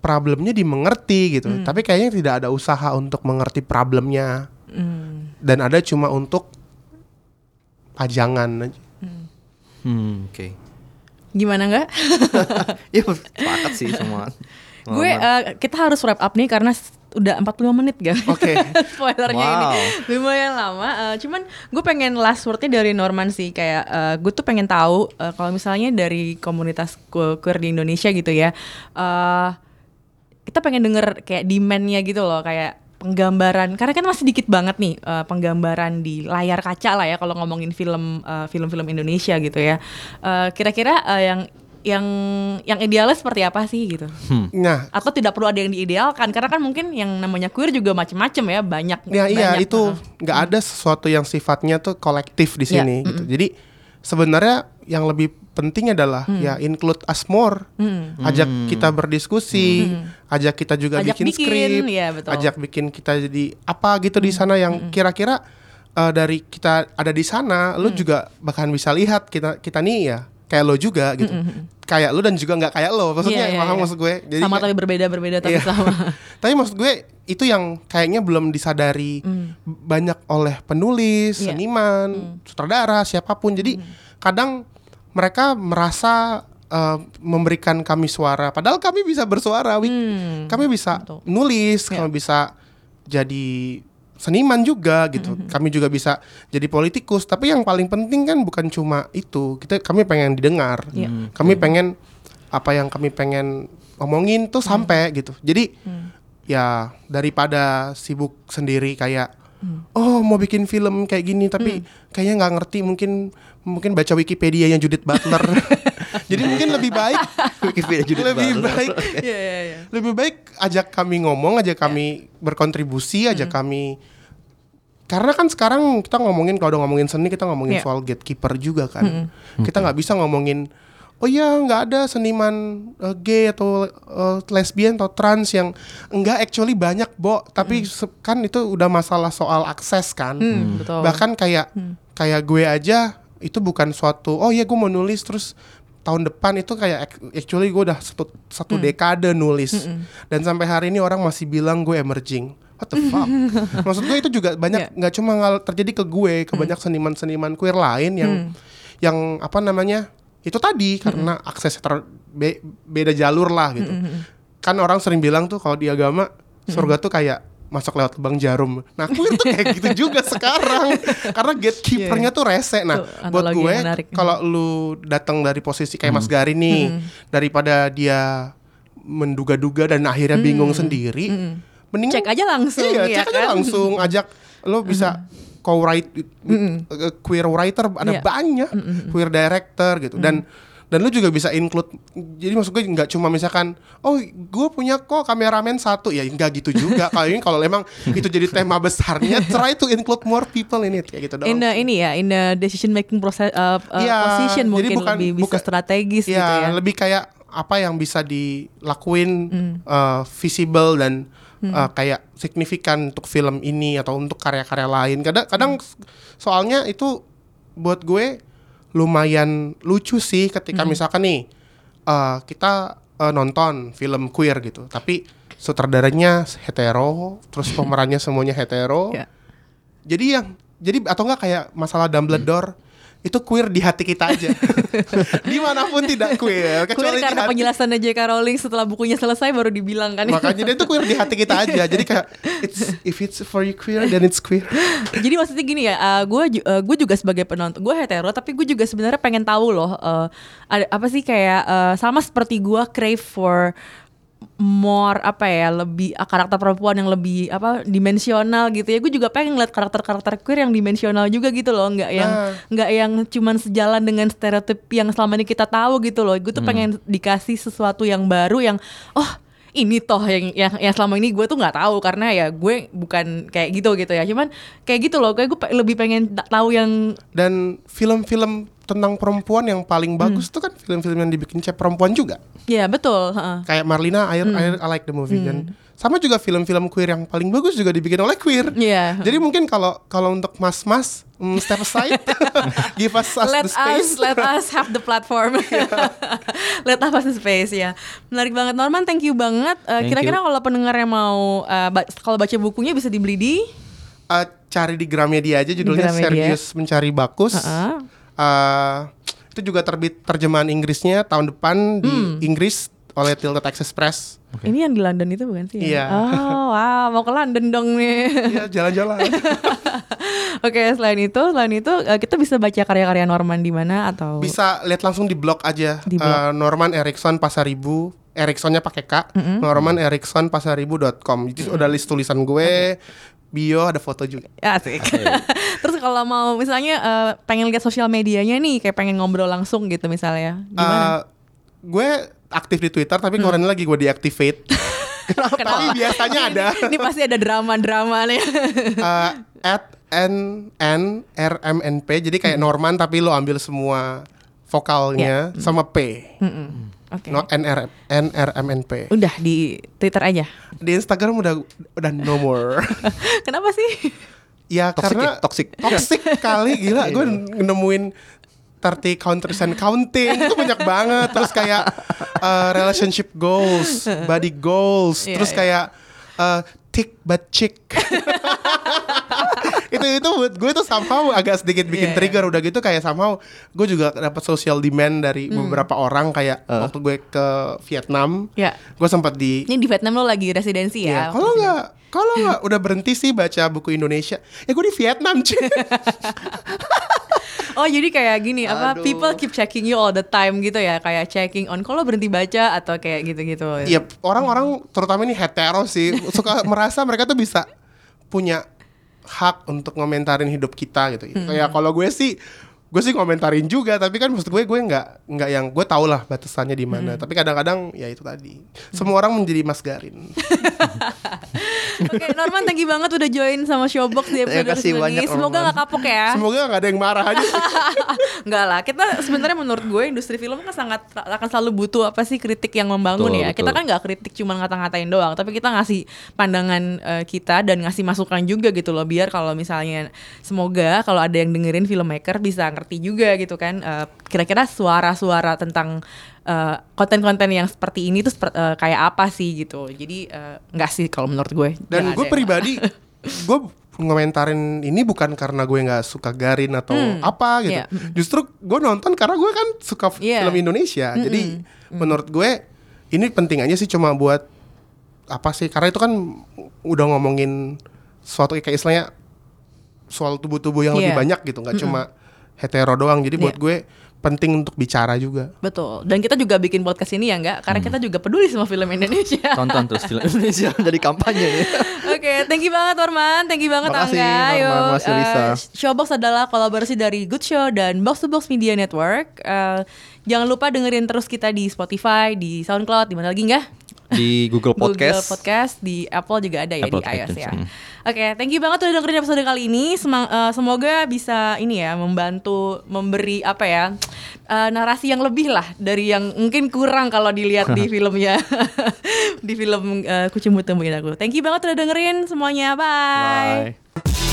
problemnya dimengerti gitu. Tapi kayaknya tidak ada usaha untuk mengerti problemnya. Dan ada cuma untuk pajangan aja. Hmm, oke. Gimana nggak? Ya sepakat sih semua. Gue eh, kita harus wrap up nih karena udah 45 menit gak? Oke. Spoilernya Wow. ini lumayan lama. Eh, cuman gue pengen last wordnya dari Norman sih kayak eh, gue tuh pengen tahu eh, kalau misalnya dari komunitas que- queer di Indonesia gitu ya. eh kita pengen denger kayak demandnya gitu loh kayak penggambaran karena kan masih dikit banget nih eh, penggambaran di layar kaca lah ya kalau ngomongin film eh, film-film Indonesia gitu ya Eh, kira-kira eh, yang yang yang idealnya seperti apa sih gitu Nah, atau tidak perlu ada yang diidealkan karena kan mungkin yang namanya queer juga macem-macem ya banyak Ya iya banyak, itu uh. nggak ada sesuatu yang sifatnya tuh kolektif di Ya, sini gitu. Jadi sebenarnya yang lebih penting adalah Hmm. ya include us more. Ajak kita berdiskusi, ajak kita juga Hmm. Ajak bikin, bikin, skrip, ya, betul. Hmm. ajak bikin kita jadi apa gitu di sana yang kira-kira uh, dari kita ada di sana, lu Hmm. juga bahkan bisa lihat kita kita nih ya kayak lo juga gitu. Kayak lu dan juga nggak kayak lo. Maksudnya Hmm, iya, paham iya. maksud gue? sama kayak- tapi berbeda berbeda tapi Iya. sama Tapi maksud gue itu yang kayaknya belum disadari banyak oleh penulis, Iya. seniman, sutradara, siapa pun. Jadi kadang mereka merasa eh, memberikan kami suara, padahal kami bisa bersuara. Hmm, kami bisa betul. nulis, Iya. kami bisa jadi seniman juga gitu. Kami juga bisa jadi politikus. Tapi yang paling penting kan bukan cuma itu. Kita kami pengen didengar. Iya. Kami pengen apa yang kami pengen omongin tuh sampai gitu. Jadi ya daripada sibuk sendiri kayak oh mau bikin film kayak gini tapi kayaknya nggak ngerti mungkin mungkin baca Wikipedia yang Judith Butler. Jadi mungkin lebih baik Wikipedia Judith lebih Butler. baik Iya, iya, iya. lebih baik ajak kami ngomong, ajak kami berkontribusi, ajak kami karena kan sekarang kita ngomongin kalau udah ngomongin seni kita ngomongin Iya. soal gatekeeper juga kan. Kita nggak bisa ngomongin oh ya nggak ada seniman eh, gay atau eh, lesbian atau trans yang enggak actually banyak, Bo. Tapi se- kan itu udah masalah soal akses kan. Hmm, betul. Bahkan kayak kayak gue aja itu bukan suatu oh ya gue mau nulis terus tahun depan itu kayak ac- actually gue udah satu, satu dekade nulis dan sampai hari ini orang masih bilang gue emerging what the fuck? Maksud gue itu juga banyak Yeah. nggak cuma ngal- terjadi ke gue ke banyak seniman-seniman queer lain yang yang apa namanya itu tadi karena akses ter be- beda jalur lah gitu. Kan orang sering bilang tuh kalau di agama surga tuh kayak masuk lewat lubang jarum. Nah, queer tuh kayak gitu juga sekarang. Karena gatekeepernya tuh rese. Nah, Tuh, buat gue kalau lu datang dari posisi kayak Mas Gari nih, daripada dia menduga-duga dan akhirnya bingung sendiri, mendingan Cek aja langsung, Iya, ya cek aja kan? langsung. Ajak. Lo bisa co-write uh, queer writer ada Iya. banyak, queer director gitu. Dan dan lu juga bisa include jadi maksud gue nggak cuma misalkan oh gue punya kok kameramen satu. Ya nggak gitu juga. Kalau ini kalau emang itu jadi tema besarnya try to include more people in it. Kayak gitu dong in the, ini ya in the decision making process uh, uh, Iya, position mungkin bukan- lebih bisa bukan- strategis gitu ya, ya. lebih kayak apa yang bisa dilakuin uh, visible dan uh, kayak signifikan untuk film ini atau untuk karya-karya lain. Kadang kadang soalnya itu buat gue lumayan lucu sih ketika misalkan nih uh, kita uh, nonton film queer gitu, tapi sutradaranya hetero, terus pemerannya semuanya hetero. Ya. Jadi yang jadi atau enggak kayak masalah Dumbledore itu queer di hati kita aja. Di mana pun tidak queer, Queer kecuali di karena hati. penjelasannya J.K. Rowling setelah bukunya selesai baru dibilang kan. Makanya dia tuh queer di hati kita aja. Jadi kayak it's if it's for you queer then it's queer. Jadi maksudnya gini ya, gue gue juga sebagai penonton, gue hetero, tapi gue juga sebenarnya pengen tahu loh, eh, ada apa sih kayak eh, sama seperti gue crave for more apa ya lebih ah, karakter perempuan yang lebih apa dimensional gitu ya. Gue juga pengen ngeliat karakter-karakter queer yang dimensional juga gitu loh. Nggak yang Nah. nggak yang cuman sejalan dengan stereotip yang selama ini kita tahu gitu loh. Gue tuh pengen dikasih sesuatu yang baru yang oh ini toh yang yang, yang selama ini gue tuh nggak tahu. Karena ya gue bukan kayak gitu gitu ya. Cuman kayak gitu loh. Kayak gue pe- lebih pengen ta- tahu yang Dan film-film tentang perempuan yang paling bagus tuh kan film-film yang dibikin cewek perempuan juga. ya betul heeh. Kayak Marlina, I, I, I like the movie kan. Sama juga film-film queer yang paling bagus juga dibikin oleh queer. Iya. Jadi mungkin kalau kalau untuk mas-mas mm, step aside, give us, us let the space. us let us have the platform let us have the space ya menarik banget Norman thank you banget Eh, Thank kira-kira you. kalau pendengarnya mau eh, ba- kalau baca bukunya bisa dibeli di Uh, cari di Gramedia aja judulnya Gramedia. Serius Mencari Bakus. Heeh. Uh, itu juga terbit terjemahan Inggrisnya tahun depan di Hmm. Inggris oleh Tilted Access Press. ini yang di London itu bukan sih ya? Iya. oh wow mau ke London dong nih Iya, jalan-jalan. Oke, selain itu, selain itu eh, kita bisa baca karya-karya Norman di mana atau Bisa lihat langsung di blog aja. Di blog. Uh, Norman Erickson Pasaribu. Ericksonnya pakai K. Norman Erickson Pasaribu.com. Itu udah list tulisan gue. Bio ada foto juga. Asik. Terus kalau mau misalnya eh, pengen lihat sosial medianya nih, kayak pengen ngobrol langsung gitu misalnya, gimana? Hmm. Uh, gue aktif di Twitter tapi kemarin lagi gue deactivate. tapi biasanya ada. Ini pasti ada drama-drama nih. uh, at n n r m n p jadi kayak Norman tapi lo ambil semua vokalnya sama p Mm-mm. Oke. no n r n r m n p Udah di Twitter aja. di Instagram udah udah no more Kenapa sih? ya Toxic karena ya, toxic. toxic kali gila gue nemuin 30 counters and counting itu banyak banget terus kayak uh, relationship goals body goals Iya, terus iya. kayak uh, thick but chick itu itu buat gue tuh somehow agak sedikit bikin Iya, trigger udah gitu kayak somehow gue juga dapat social demand dari Hmm. beberapa orang kayak waktu gue ke Vietnam Ya. gue sempat di Ini di Vietnam lo lagi residensi ya? kalau nggak kalau nggak udah berhenti sih baca buku Indonesia ya gue di Vietnam cuy Oh jadi kayak gini apa Aduh. people keep checking you all the time gitu ya kayak checking on kalau berhenti baca atau kayak gitu-gitu. Iya, orang-orang terutama ini hetero sih suka merasa mereka tuh bisa punya hak untuk ngomentarin hidup kita gitu. Hmm. Kayak kalau gue sih gue sih ngomentarin juga tapi kan maksud gue gue nggak nggak yang gue tau lah batasannya di Hmm. mana tapi kadang-kadang ya itu tadi semua orang menjadi Mas Garin Oke Norman thank you banget udah join sama Showbox di episode Terima kasih banyak, Semoga Norman. nggak kapok ya. semoga nggak ada yang marah aja Enggak lah, kita sebenarnya menurut gue industri film kan sangat akan selalu butuh apa sih kritik yang membangun Betul, ya. betul. Kita kan nggak kritik cuma ngata-ngatain doang, tapi kita ngasih pandangan eh, kita dan ngasih masukan juga gitu loh. Biar kalau misalnya semoga kalau ada yang dengerin filmmaker bisa ngerti juga gitu kan. eh, kira-kira suara-suara tentang eh, konten-konten yang seperti ini tuh eh, kayak apa sih gitu. Jadi eh, nggak sih kalau menurut gue. dan gue pribadi gue ngomentarin ini bukan karena gue nggak suka Garin atau apa gitu. Mm. justru gue nonton karena gue kan suka Iya. film Indonesia jadi menurut gue ini penting aja sih cuma buat apa sih karena itu kan udah ngomongin suatu kayak istilahnya soal tubuh-tubuh yang lebih Iya. banyak gitu nggak cuma hetero doang jadi buat Iya. gue penting untuk bicara juga Betul. Dan kita juga bikin podcast ini ya enggak? Karena kita juga peduli sama film Indonesia. Tonton terus film Indonesia dari kampanye nih. Oke, thank you banget Norman, thank you banget Makasih, Angga. Yuk, makasih, eh, Lisa. Showbox adalah kolaborasi dari Good Show dan Box to Box Media Network. Eh, jangan lupa dengerin terus kita di Spotify, di SoundCloud, di mana lagi enggak? Di Google Podcast. Google Podcast, di Apple juga ada ya Apple di iOS iTunes, ya. hmm. Oke, thank you banget udah dengerin episode kali ini. Semang- eh, semoga bisa ini ya membantu memberi apa ya eh, narasi yang lebih lah dari yang mungkin kurang kalau dilihat di filmnya di film uh, Kucing Buta Aku. Thank you banget udah dengerin semuanya. Bye. Bye.